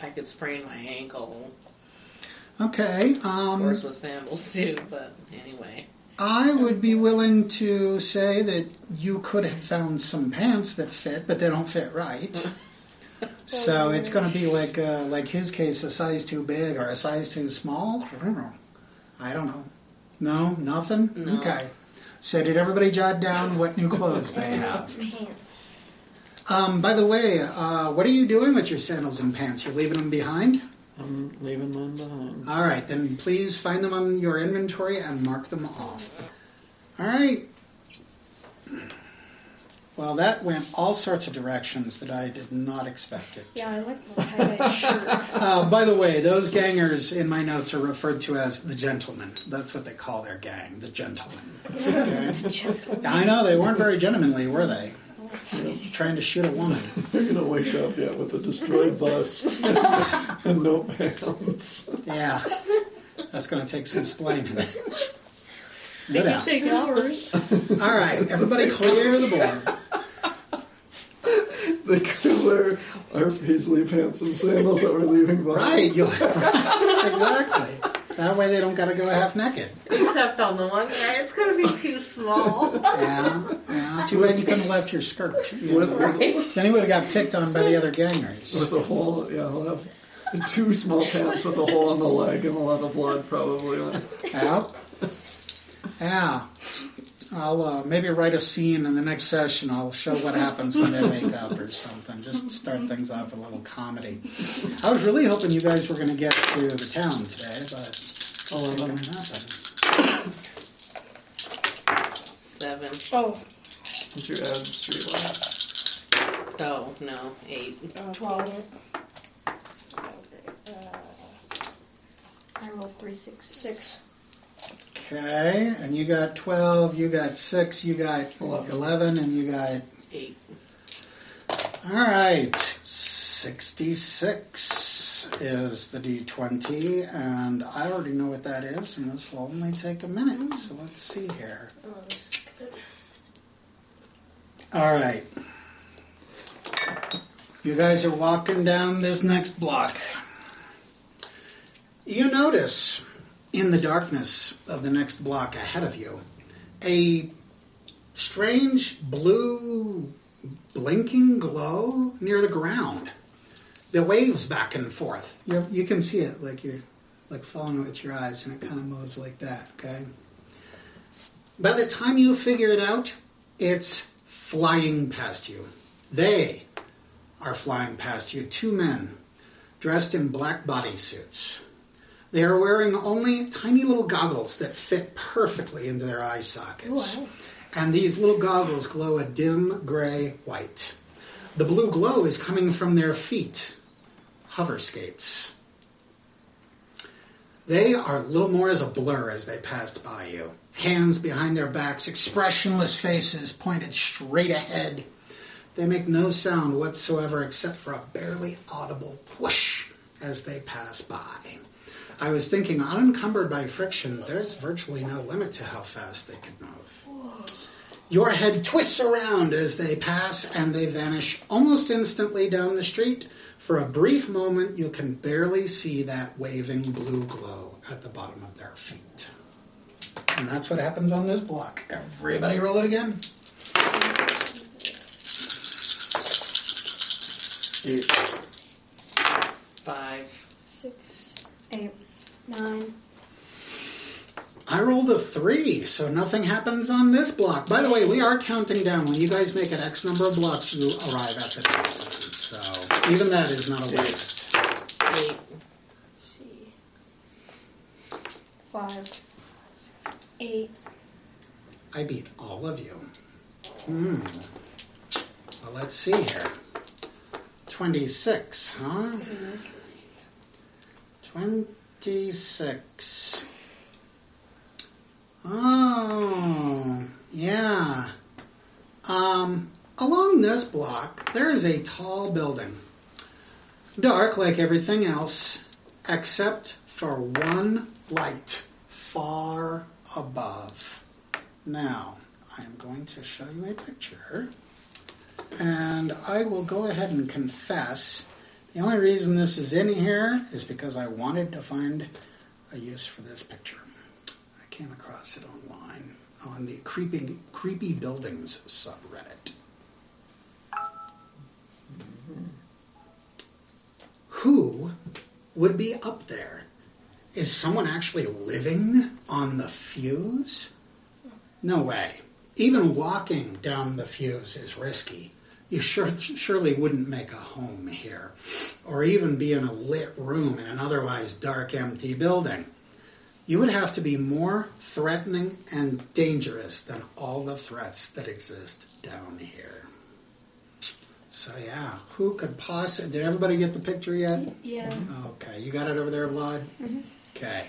I could sprain my ankle. Okay. Of Um, course, with sandals too. But anyway, I would be willing to say that you could have found some pants that fit, but they don't fit right. So it's going to be like uh, like his case, a size too big or a size too small. I don't know. I don't know. No, nothing. No. Okay. So did everybody jot down what new clothes they have? Um, by the way, uh, what are you doing with your sandals and pants? You're leaving them behind? I'm leaving mine behind. All right, then please find them on your inventory and mark them off. All right. Well, that went all sorts of directions that I did not expect it. Yeah, I like the tie-dye shirt. Uh, by the way, those gangers in my notes are referred to as the gentlemen. That's what they call their gang, the gentlemen. Okay? I know they weren't very gentlemanly, were they? Trying to shoot a woman. They're gonna wake up, yeah, with a destroyed bus and no pants. Yeah, that's going to take some explaining. They No can doubt. take hours. All right, everybody clear the board. They could wear our paisley pants and sandals that we're leaving behind. Right, you exactly. That way they don't got to go half naked. Except on the one guy, it's gonna be too small. Yeah, yeah. Too bad you couldn't have left your skirt. you know. with, Then he would have got picked on by the other gangers. with a hole, yeah, we'll have two small pants with a hole in the leg and a lot of blood probably on it. Yeah. Yeah. I'll uh, maybe write a scene in the next session. I'll show what happens when they wake up or something. Just start things off with a little comedy. I was really hoping you guys were going to get to the town today, but Oh, it and didn't happen. Seven. Oh, What's your ad street light? Oh, no. Eight. uh, Twelve. I rolled three sixes. six. Okay, and you got 12, you got 6, you got Eleven. 11, and you got Eight. All right, 66 is the d20, and I already know what that is, and this will only take a minute. Mm. So let's see here. Oh, this is good. All right. You guys are walking down this next block. You notice in the darkness of the next block ahead of you a strange blue blinking glow near the ground that waves back and forth. You, you can see it like you're like following it with your eyes, and it kind of moves like that. Okay. By the time you figure it out, it's flying past you. They are flying past you. Two men dressed in black bodysuits. They are wearing only tiny little goggles that fit perfectly into their eye sockets. Wow. And these little goggles glow a dim gray white. The blue glow is coming from their feet, hover skates. They are little more as a blur as they passed by you. Hands behind their backs, expressionless faces pointed straight ahead. They make no sound whatsoever except for a barely audible whoosh as they pass by. I was thinking, unencumbered by friction, there's virtually no limit to how fast they could move. Your head twists around as they pass and they vanish almost instantly down the street. For a brief moment, you can barely see that waving blue glow at the bottom of their feet. And that's what happens on this block. Everybody roll it again. Eight. Five. Six, Eight. nine. I rolled a three, so nothing happens on this block. By the way, we are counting down. When you guys make an X number of blocks, you arrive at the top. So even that is not a waste. Eight. Let's. Five. Eight. I beat all of you. Hmm. Well, let's see here. 26, huh? 26. Oh, yeah. Um, along this block, there is a tall building. Dark like everything else, except for one light far above. Now, I'm going to show you a picture. And I will go ahead and confess the only reason this is in here is because I wanted to find a use for this picture. Came across it online on the creepy, creepy buildings subreddit. Who would be up there? Is someone actually living on the fuse? No way. Even walking down the fuse is risky. You sure, surely wouldn't make a home here, or even be in a lit room in an otherwise dark, empty building. You would have to be more threatening and dangerous than all the threats that exist down here. So yeah, who could possibly? Did everybody get the picture yet? Yeah. Okay, you got it over there, Vlad. Okay,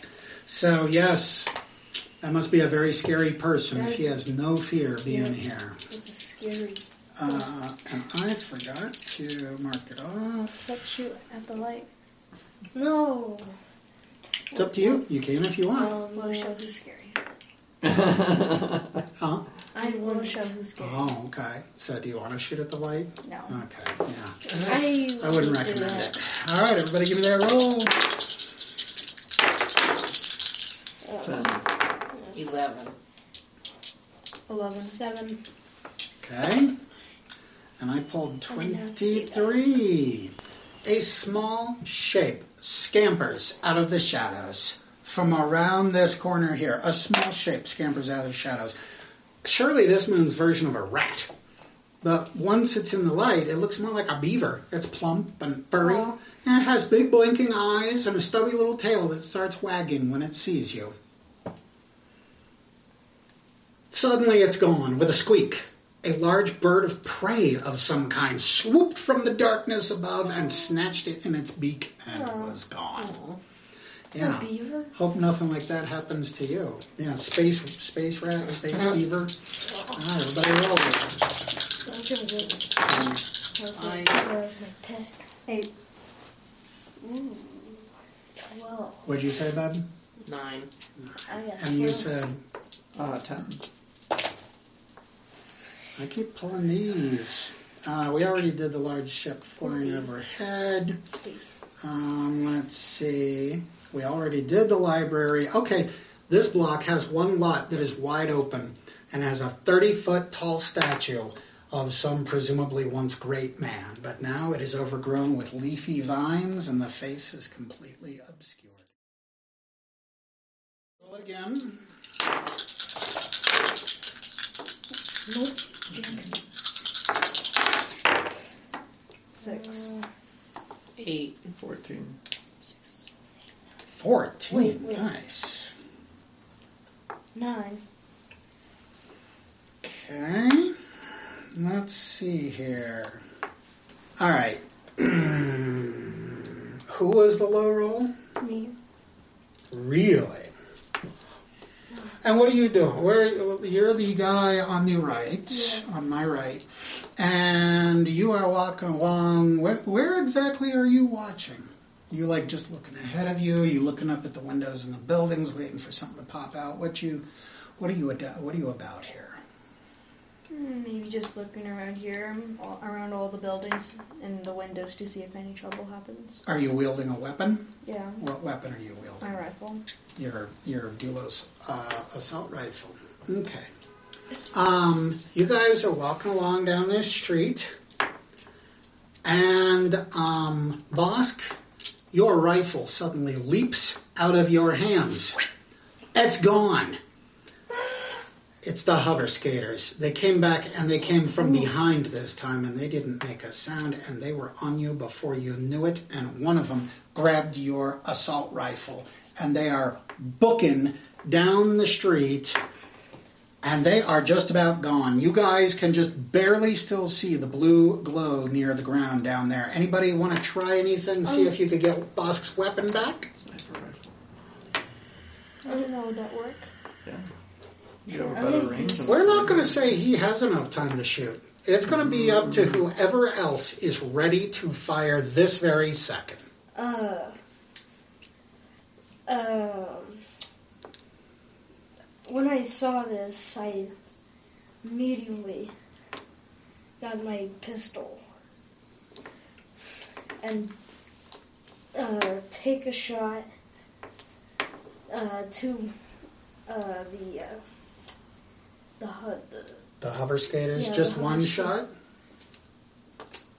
so yes, that must be a very scary person if he has no fear being Yeah. here. It's a scary. Uh, and I forgot to mark it off. Let's shoot at the light. No. It's up to you. You can if you want. Um, We'll show who's scary. Huh? I We'll won't show who's scary. Oh, okay. So do you want to shoot at the light? No. Okay, yeah. I, I wouldn't recommend it. All right, everybody, give me that roll. Ten. Eleven. Eleven. Seven. Okay. And I pulled I did not see that. 23. A small shape scampers out of the shadows from around this corner here. A small shape scampers out of the shadows. Surely this moon's version of a rat. But once it's in the light, it looks more like a beaver. It's plump and furry. Aw. And it has big blinking eyes and a stubby little tail that starts wagging when it sees you. Suddenly it's gone with a squeak. A large bird of prey of some kind swooped from the darkness above and snatched it in its beak and it was gone. Yeah. A beaver? Hope nothing like that happens to you. Yeah, space space rat, space beaver. All right, everybody roll. That's really good. I- that was my pet. Eight. Ooh. Twelve. What'd you say, bud? Nine. And you said, Uh, ten. I keep pulling these. Uh, we already did the large ship flying overhead. Space. Um, let's see. We already did the library. Okay, this block has one lot that is wide open and has a 30 foot tall statue of some presumably once great man, but now it is overgrown with leafy vines and the face is completely obscured. Roll it again. Nope. Six. Eight. Fourteen. 14. Wait, wait. Nice. nine. Okay. Let's see here. All right. Who was the low roll? Me. Really? And what are you doing? Where you're the guy on the right, on my right, and you are walking along. Where, where exactly are you watching? You like just looking ahead of you? You looking up at the windows in the buildings, waiting for something to pop out? What you? What are you? What are you about here? Maybe just looking around here, all, around all the buildings and the windows to see if any trouble happens. Are you wielding a weapon? Yeah, What weapon are you wielding? my rifle. your your Doulos uh, assault rifle. Okay. Um, you guys are walking along down this street, and um, Bosk, your rifle suddenly leaps out of your hands. It's gone. It's the hover skaters. They came back and they came from behind this time and they didn't make a sound and they were on you before you knew it. And one of them grabbed your assault rifle and they are booking down the street and they are just about gone. You guys can just barely still see the blue glow near the ground down there. Anybody want to try anything? See um, if you could get Bosk's weapon back? Sniper rifle. I don't know, would that work? Yeah. You have a better range. than We're not going to say he has enough time to shoot. It's going to be up to whoever else is ready to fire this very second. Uh. Um. When I saw this, I immediately got my pistol and uh, take a shot uh, to uh, the uh, the The The hover skaters, Yeah, just one shot,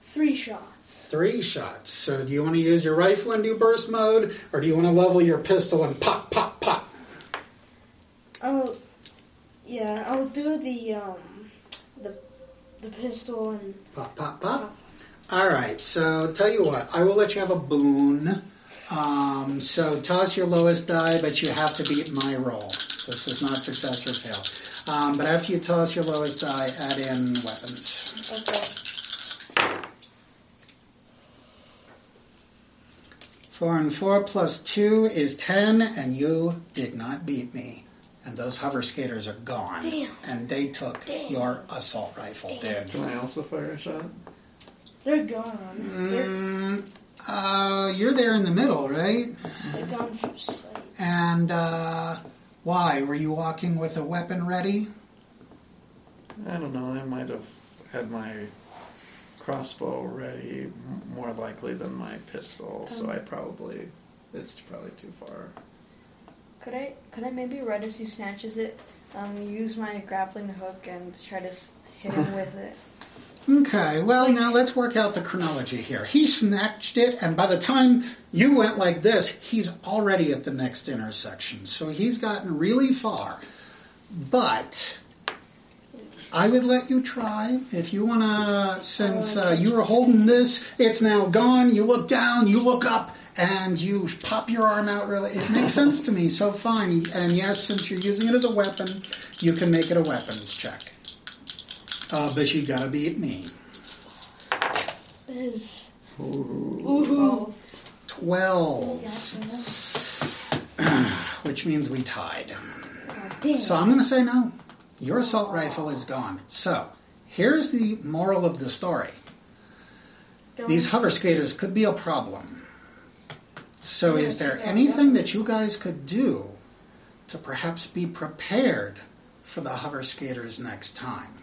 three shots. three shots. So, do you want to use your rifle and do burst mode, or do you want to level your pistol and pop, pop, pop? I'll, yeah, I'll do the um, the the pistol and Pop, pop, pop. All right, so tell you what, I will let you have a boon. Um, so toss your lowest die, but you have to beat my roll. This is not success or fail. Um, but after you tell us your lowest die, add in weapons. Okay. Four and four plus two is ten, and you did not beat me. And those hover skaters are gone. Damn. And they took Damn. your assault rifle. Damn. Can I also fire a shot? They're gone. Mm, uh, you're there in the middle, right? They're gone from sight. And uh, why? Were you walking with a weapon ready? I don't know. I might have had my crossbow ready more likely than my pistol, so I probably it's probably too far. Could I could I maybe right as he snatches it, um, use my grappling hook and try to hit him with it? Okay, well, now let's work out the chronology here. He snatched it, and by the time you went like this, he's already at the next intersection. So he's gotten really far. But I would let you try. If you want to, since uh, you were holding this, it's now gone. You look down, you look up, and you pop your arm out really. It makes sense to me, so fine. And yes, since you're using it as a weapon, you can make it a weapons check. Uh, but you gotta beat me. That is. Ooh. 12, Yeah, which means we tied. So I'm gonna say no. Your assault rifle is gone. So here's the moral of the story these hover skaters could be a problem. So, is there anything that you guys could do to perhaps be prepared for the hover skaters next time?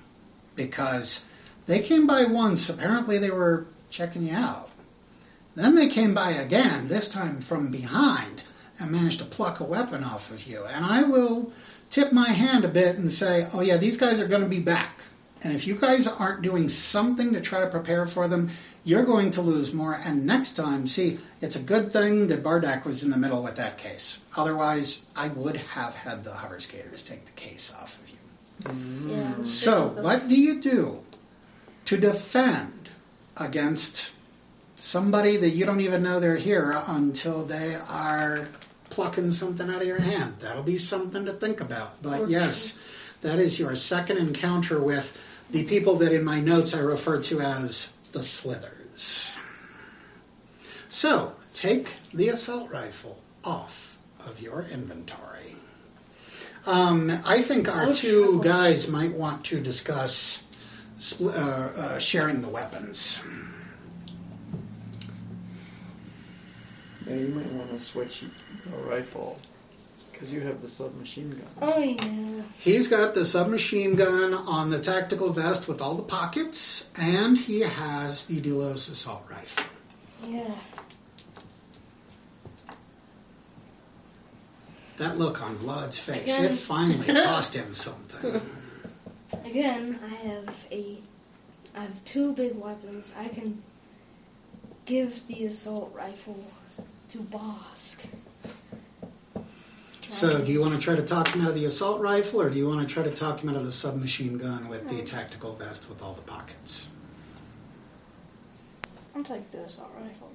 Because they came by once, apparently they were checking you out. Then they came by again, this time from behind, and managed to pluck a weapon off of you. And I will tip my hand a bit and say, oh, yeah, these guys are going to be back. And if you guys aren't doing something to try to prepare for them, you're going to lose more. And next time, see, it's a good thing that Bardack was in the middle with that case. Otherwise, I would have had the hover skaters take the case off of you. Mm. yeah, So, what do you do to defend against somebody that you don't even know they're here until they are plucking something out of your hand? That'll be something to think about. But yes, that is your second encounter with the people that in my notes I refer to as the Slithers. So, take the assault rifle off of your inventory. Um, I think our Oh, two trouble. guys might want to discuss spl- uh, uh, sharing the weapons. Yeah, you might want to switch the rifle because you have the submachine gun. Oh yeah. He's got the submachine gun on the tactical vest with all the pockets, and he has the Doulos assault rifle. Yeah. That look on Vlad's face, Again. it finally cost him something. Again, I have a. I have two big weapons. I can give the assault rifle to Bosk. So, do you want to try to talk him out of the assault rifle, or do you want to try to talk him out of the submachine gun with the tactical vest with all the pockets? I'll take the assault rifle.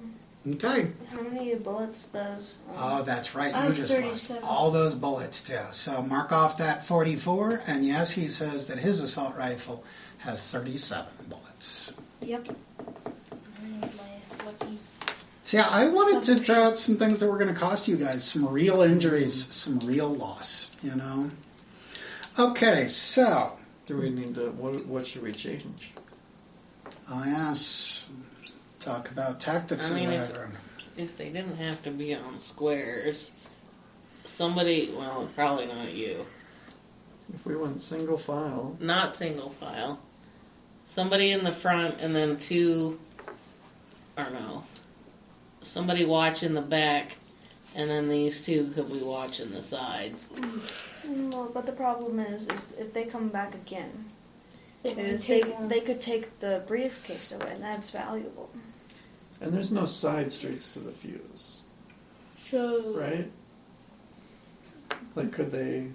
Okay. How many bullets does? Um, Oh, that's right. I You have just lost 37. all those bullets too. So mark off that 44. And yes, he says that his assault rifle has 37 bullets. Yep. I have my lucky. See, I wanted to Submachine. throw out some things that were going to cost you guys some real injuries, some real loss. You know. Okay, so Do we need to? What, what should we change? I asked talk about tactics I mean, or if- whatever. If they didn't have to be on squares, somebody, well, probably not you, If we went single file, not single file, somebody in the front and then two, or no, somebody watching the back, and then these two could be watching the sides. Mm, no, but the problem is, is if they come back again, They can is they, they could take the briefcase away, and that's valuable. And there's no side streets to the fuse, So right? Like, could they?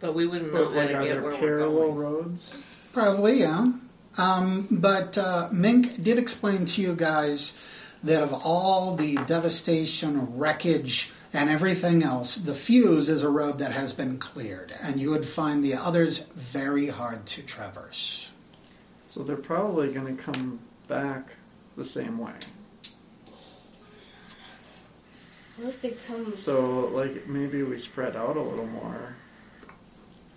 But we wouldn't know how like, to are get there where we're parallel going. roads? Probably, yeah. Um, but uh, Mink did explain to you guys that of all the devastation, wreckage, and everything else, the fuse is a road that has been cleared, and you would find the others very hard to traverse. So they're probably going to come back the same way. What if they come? So, like, maybe we spread out a little more.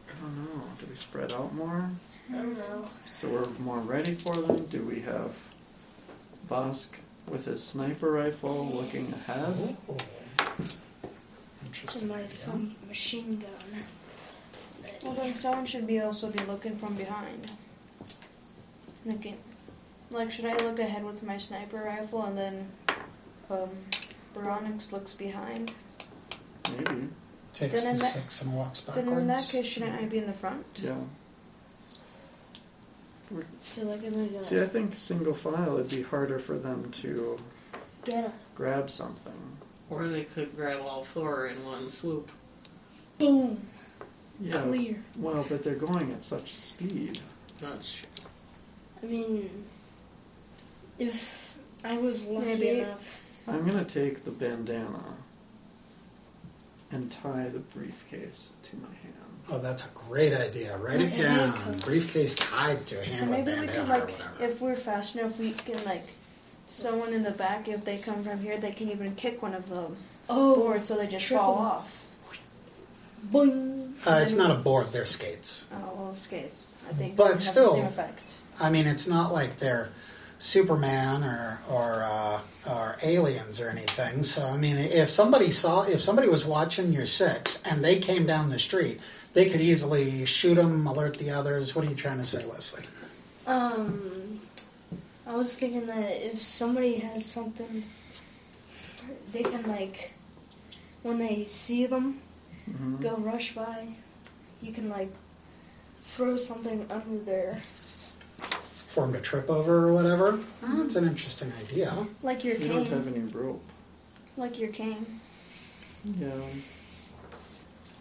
I don't know. Do we spread out more? I don't know. So we're more ready for them? Do we have Bosk with his sniper rifle looking ahead? Oh. And Interesting. my some machine gun. Well, then someone should be also be looking from behind. Looking, like, should I look ahead with my sniper rifle and then, um, Baronix looks behind? Maybe. Takes Then in the that- six and walks Then in that case, shouldn't I be in the front? Yeah. I like I'm gonna See, I think single file would be harder for them to get a grab something. Or they could grab all four in one swoop. boom Yeah. clear. Well, but they're going at such speed. That's true. I mean, if I was lucky Maybe. enough, I'm gonna take the bandana and tie the briefcase to my hand. Oh, that's a great idea. Write it down. Briefcase tied to a And hand maybe we bandana could or like, whatever. if we're fast enough, we can like, someone in the back. If they come from here, they can even kick one of the oh, boards so they just triple. fall off. boing. Uh, it's not a board, they're skates. Oh, well, skates. I think But still- the same effect. I mean, it's not like they're Superman or or uh, or aliens or anything. So I mean, if somebody saw, if somebody was watching your six and they came down the street, they could easily shoot them, alert the others. What are you trying to say, Leslie? Um, I was thinking that if somebody has something, they can like, when they see them Mhm. go rush by, you can like throw something under there. For a trip over or whatever. Oh, that's an interesting idea. Like your cane. You don't have any rope. Like your cane. Yeah.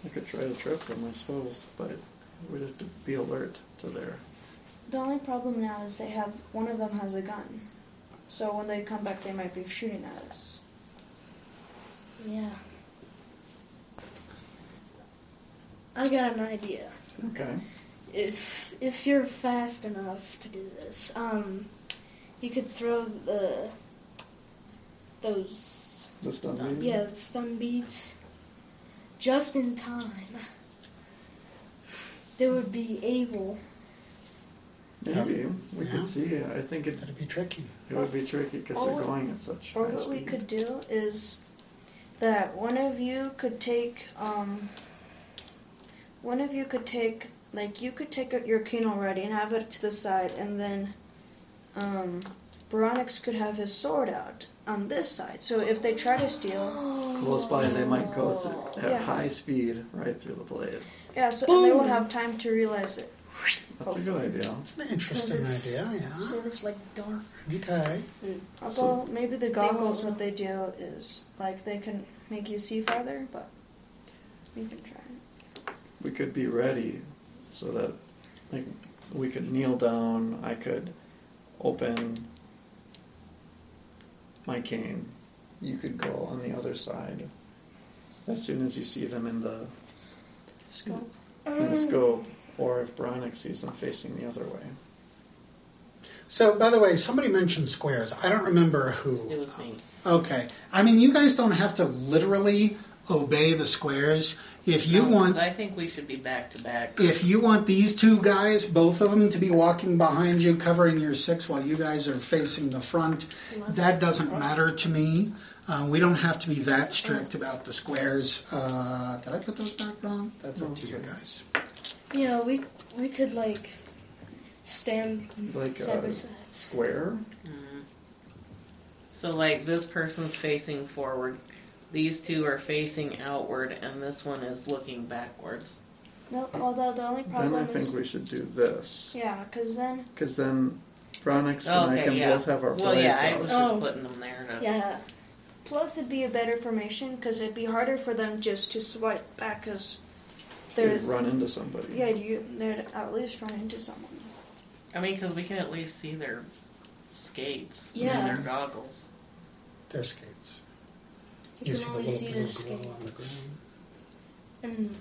I could try to trip them, I suppose, but we'd have to be alert to their. The only problem now is they have one of them has a gun. So when they come back, they might be shooting at us. Yeah. I got an idea. Okay. If if you're fast enough to do this, um, you could throw the those The stun stun- bead? yeah the stun beads just in time. They would be able. Maybe. We Yeah. could see. I think it, That'd be tricky. it would be tricky because Or they're going at such Or high what we could do is that one of you could take um, one of you could take like you could take your cane already and have it to the side, and then um, Baronix could have his sword out on this side. So if they try to steal, Close by, they might go through, at Yeah. high speed right through the blade. yeah, so and they won't have time to realize it. That's a good idea. That's an interesting Because it's idea. Yeah. Sort of like dark. Okay. Although maybe the goggles, what they do is like they can make you see farther, but we can try. We could be ready so that like we could kneel down, I could open my cane. You could go on the other side. As soon as you see them in the Scope. in the um. scope, or if Bronick sees them facing the other way. So, by the way, somebody mentioned squares. I don't remember who. It was me. Okay. I mean, you guys don't have to literally obey the squares. If you No, 'cause want, I think we should be back to back. if you want these two guys, both of them, to be walking behind you, covering your six, while you guys are facing the front, that doesn't matter to me. Uh, we don't have to be that strict about the squares. Uh, did I put those back wrong? That's up No, to you guys. You know, we we could like stand Like side by a side. square. Mhm. So, like, this person's facing forward, these two are facing outward, and this one is looking backwards. No, although the only problem Then I is think we should do this. yeah, because then Because then Baronix and I Okay, can yeah. both have our well, blades yeah, I out. was just Oh. putting them there to. Yeah. plus it'd be a better formation because it'd be harder for them just to swipe back because to there's run into somebody. yeah you they'd at least run into someone. I mean, because we can at least see their skates Yeah. and their goggles. They're skates. You You can see the only little see blue their glow on the ground. And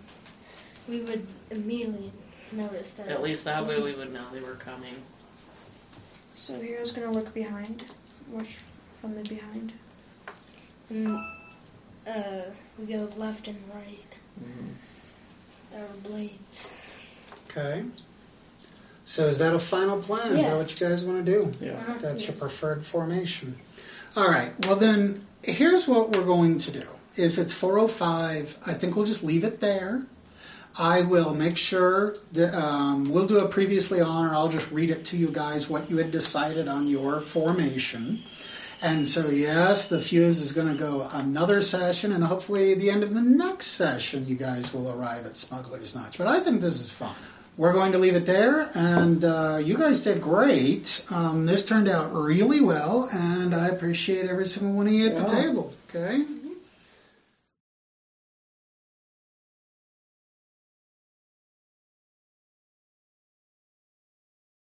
we would immediately notice that. At least that way we would know they were coming. So Hera's gonna look behind, watch from the behind. And uh, we go left and right. Mhm. Our blades. Okay. So is that a final plan? Is that what you guys want to do? Yeah. Uh-huh, That's your preferred formation. All right. Well, then here's what we're going to do. Is it's 405. I think we'll just leave it there. I will make sure that um, we'll do a previously on, or I'll just read it to you guys what you had decided on your formation. And so, yes, the fuse is going to go another session, and hopefully, the end of the next session, you guys will arrive at Smuggler's Notch. But I think this is fun. We're going to leave it there, and uh, you guys did great. Um, this turned out really well, and I appreciate every single one of you at the table. Okay?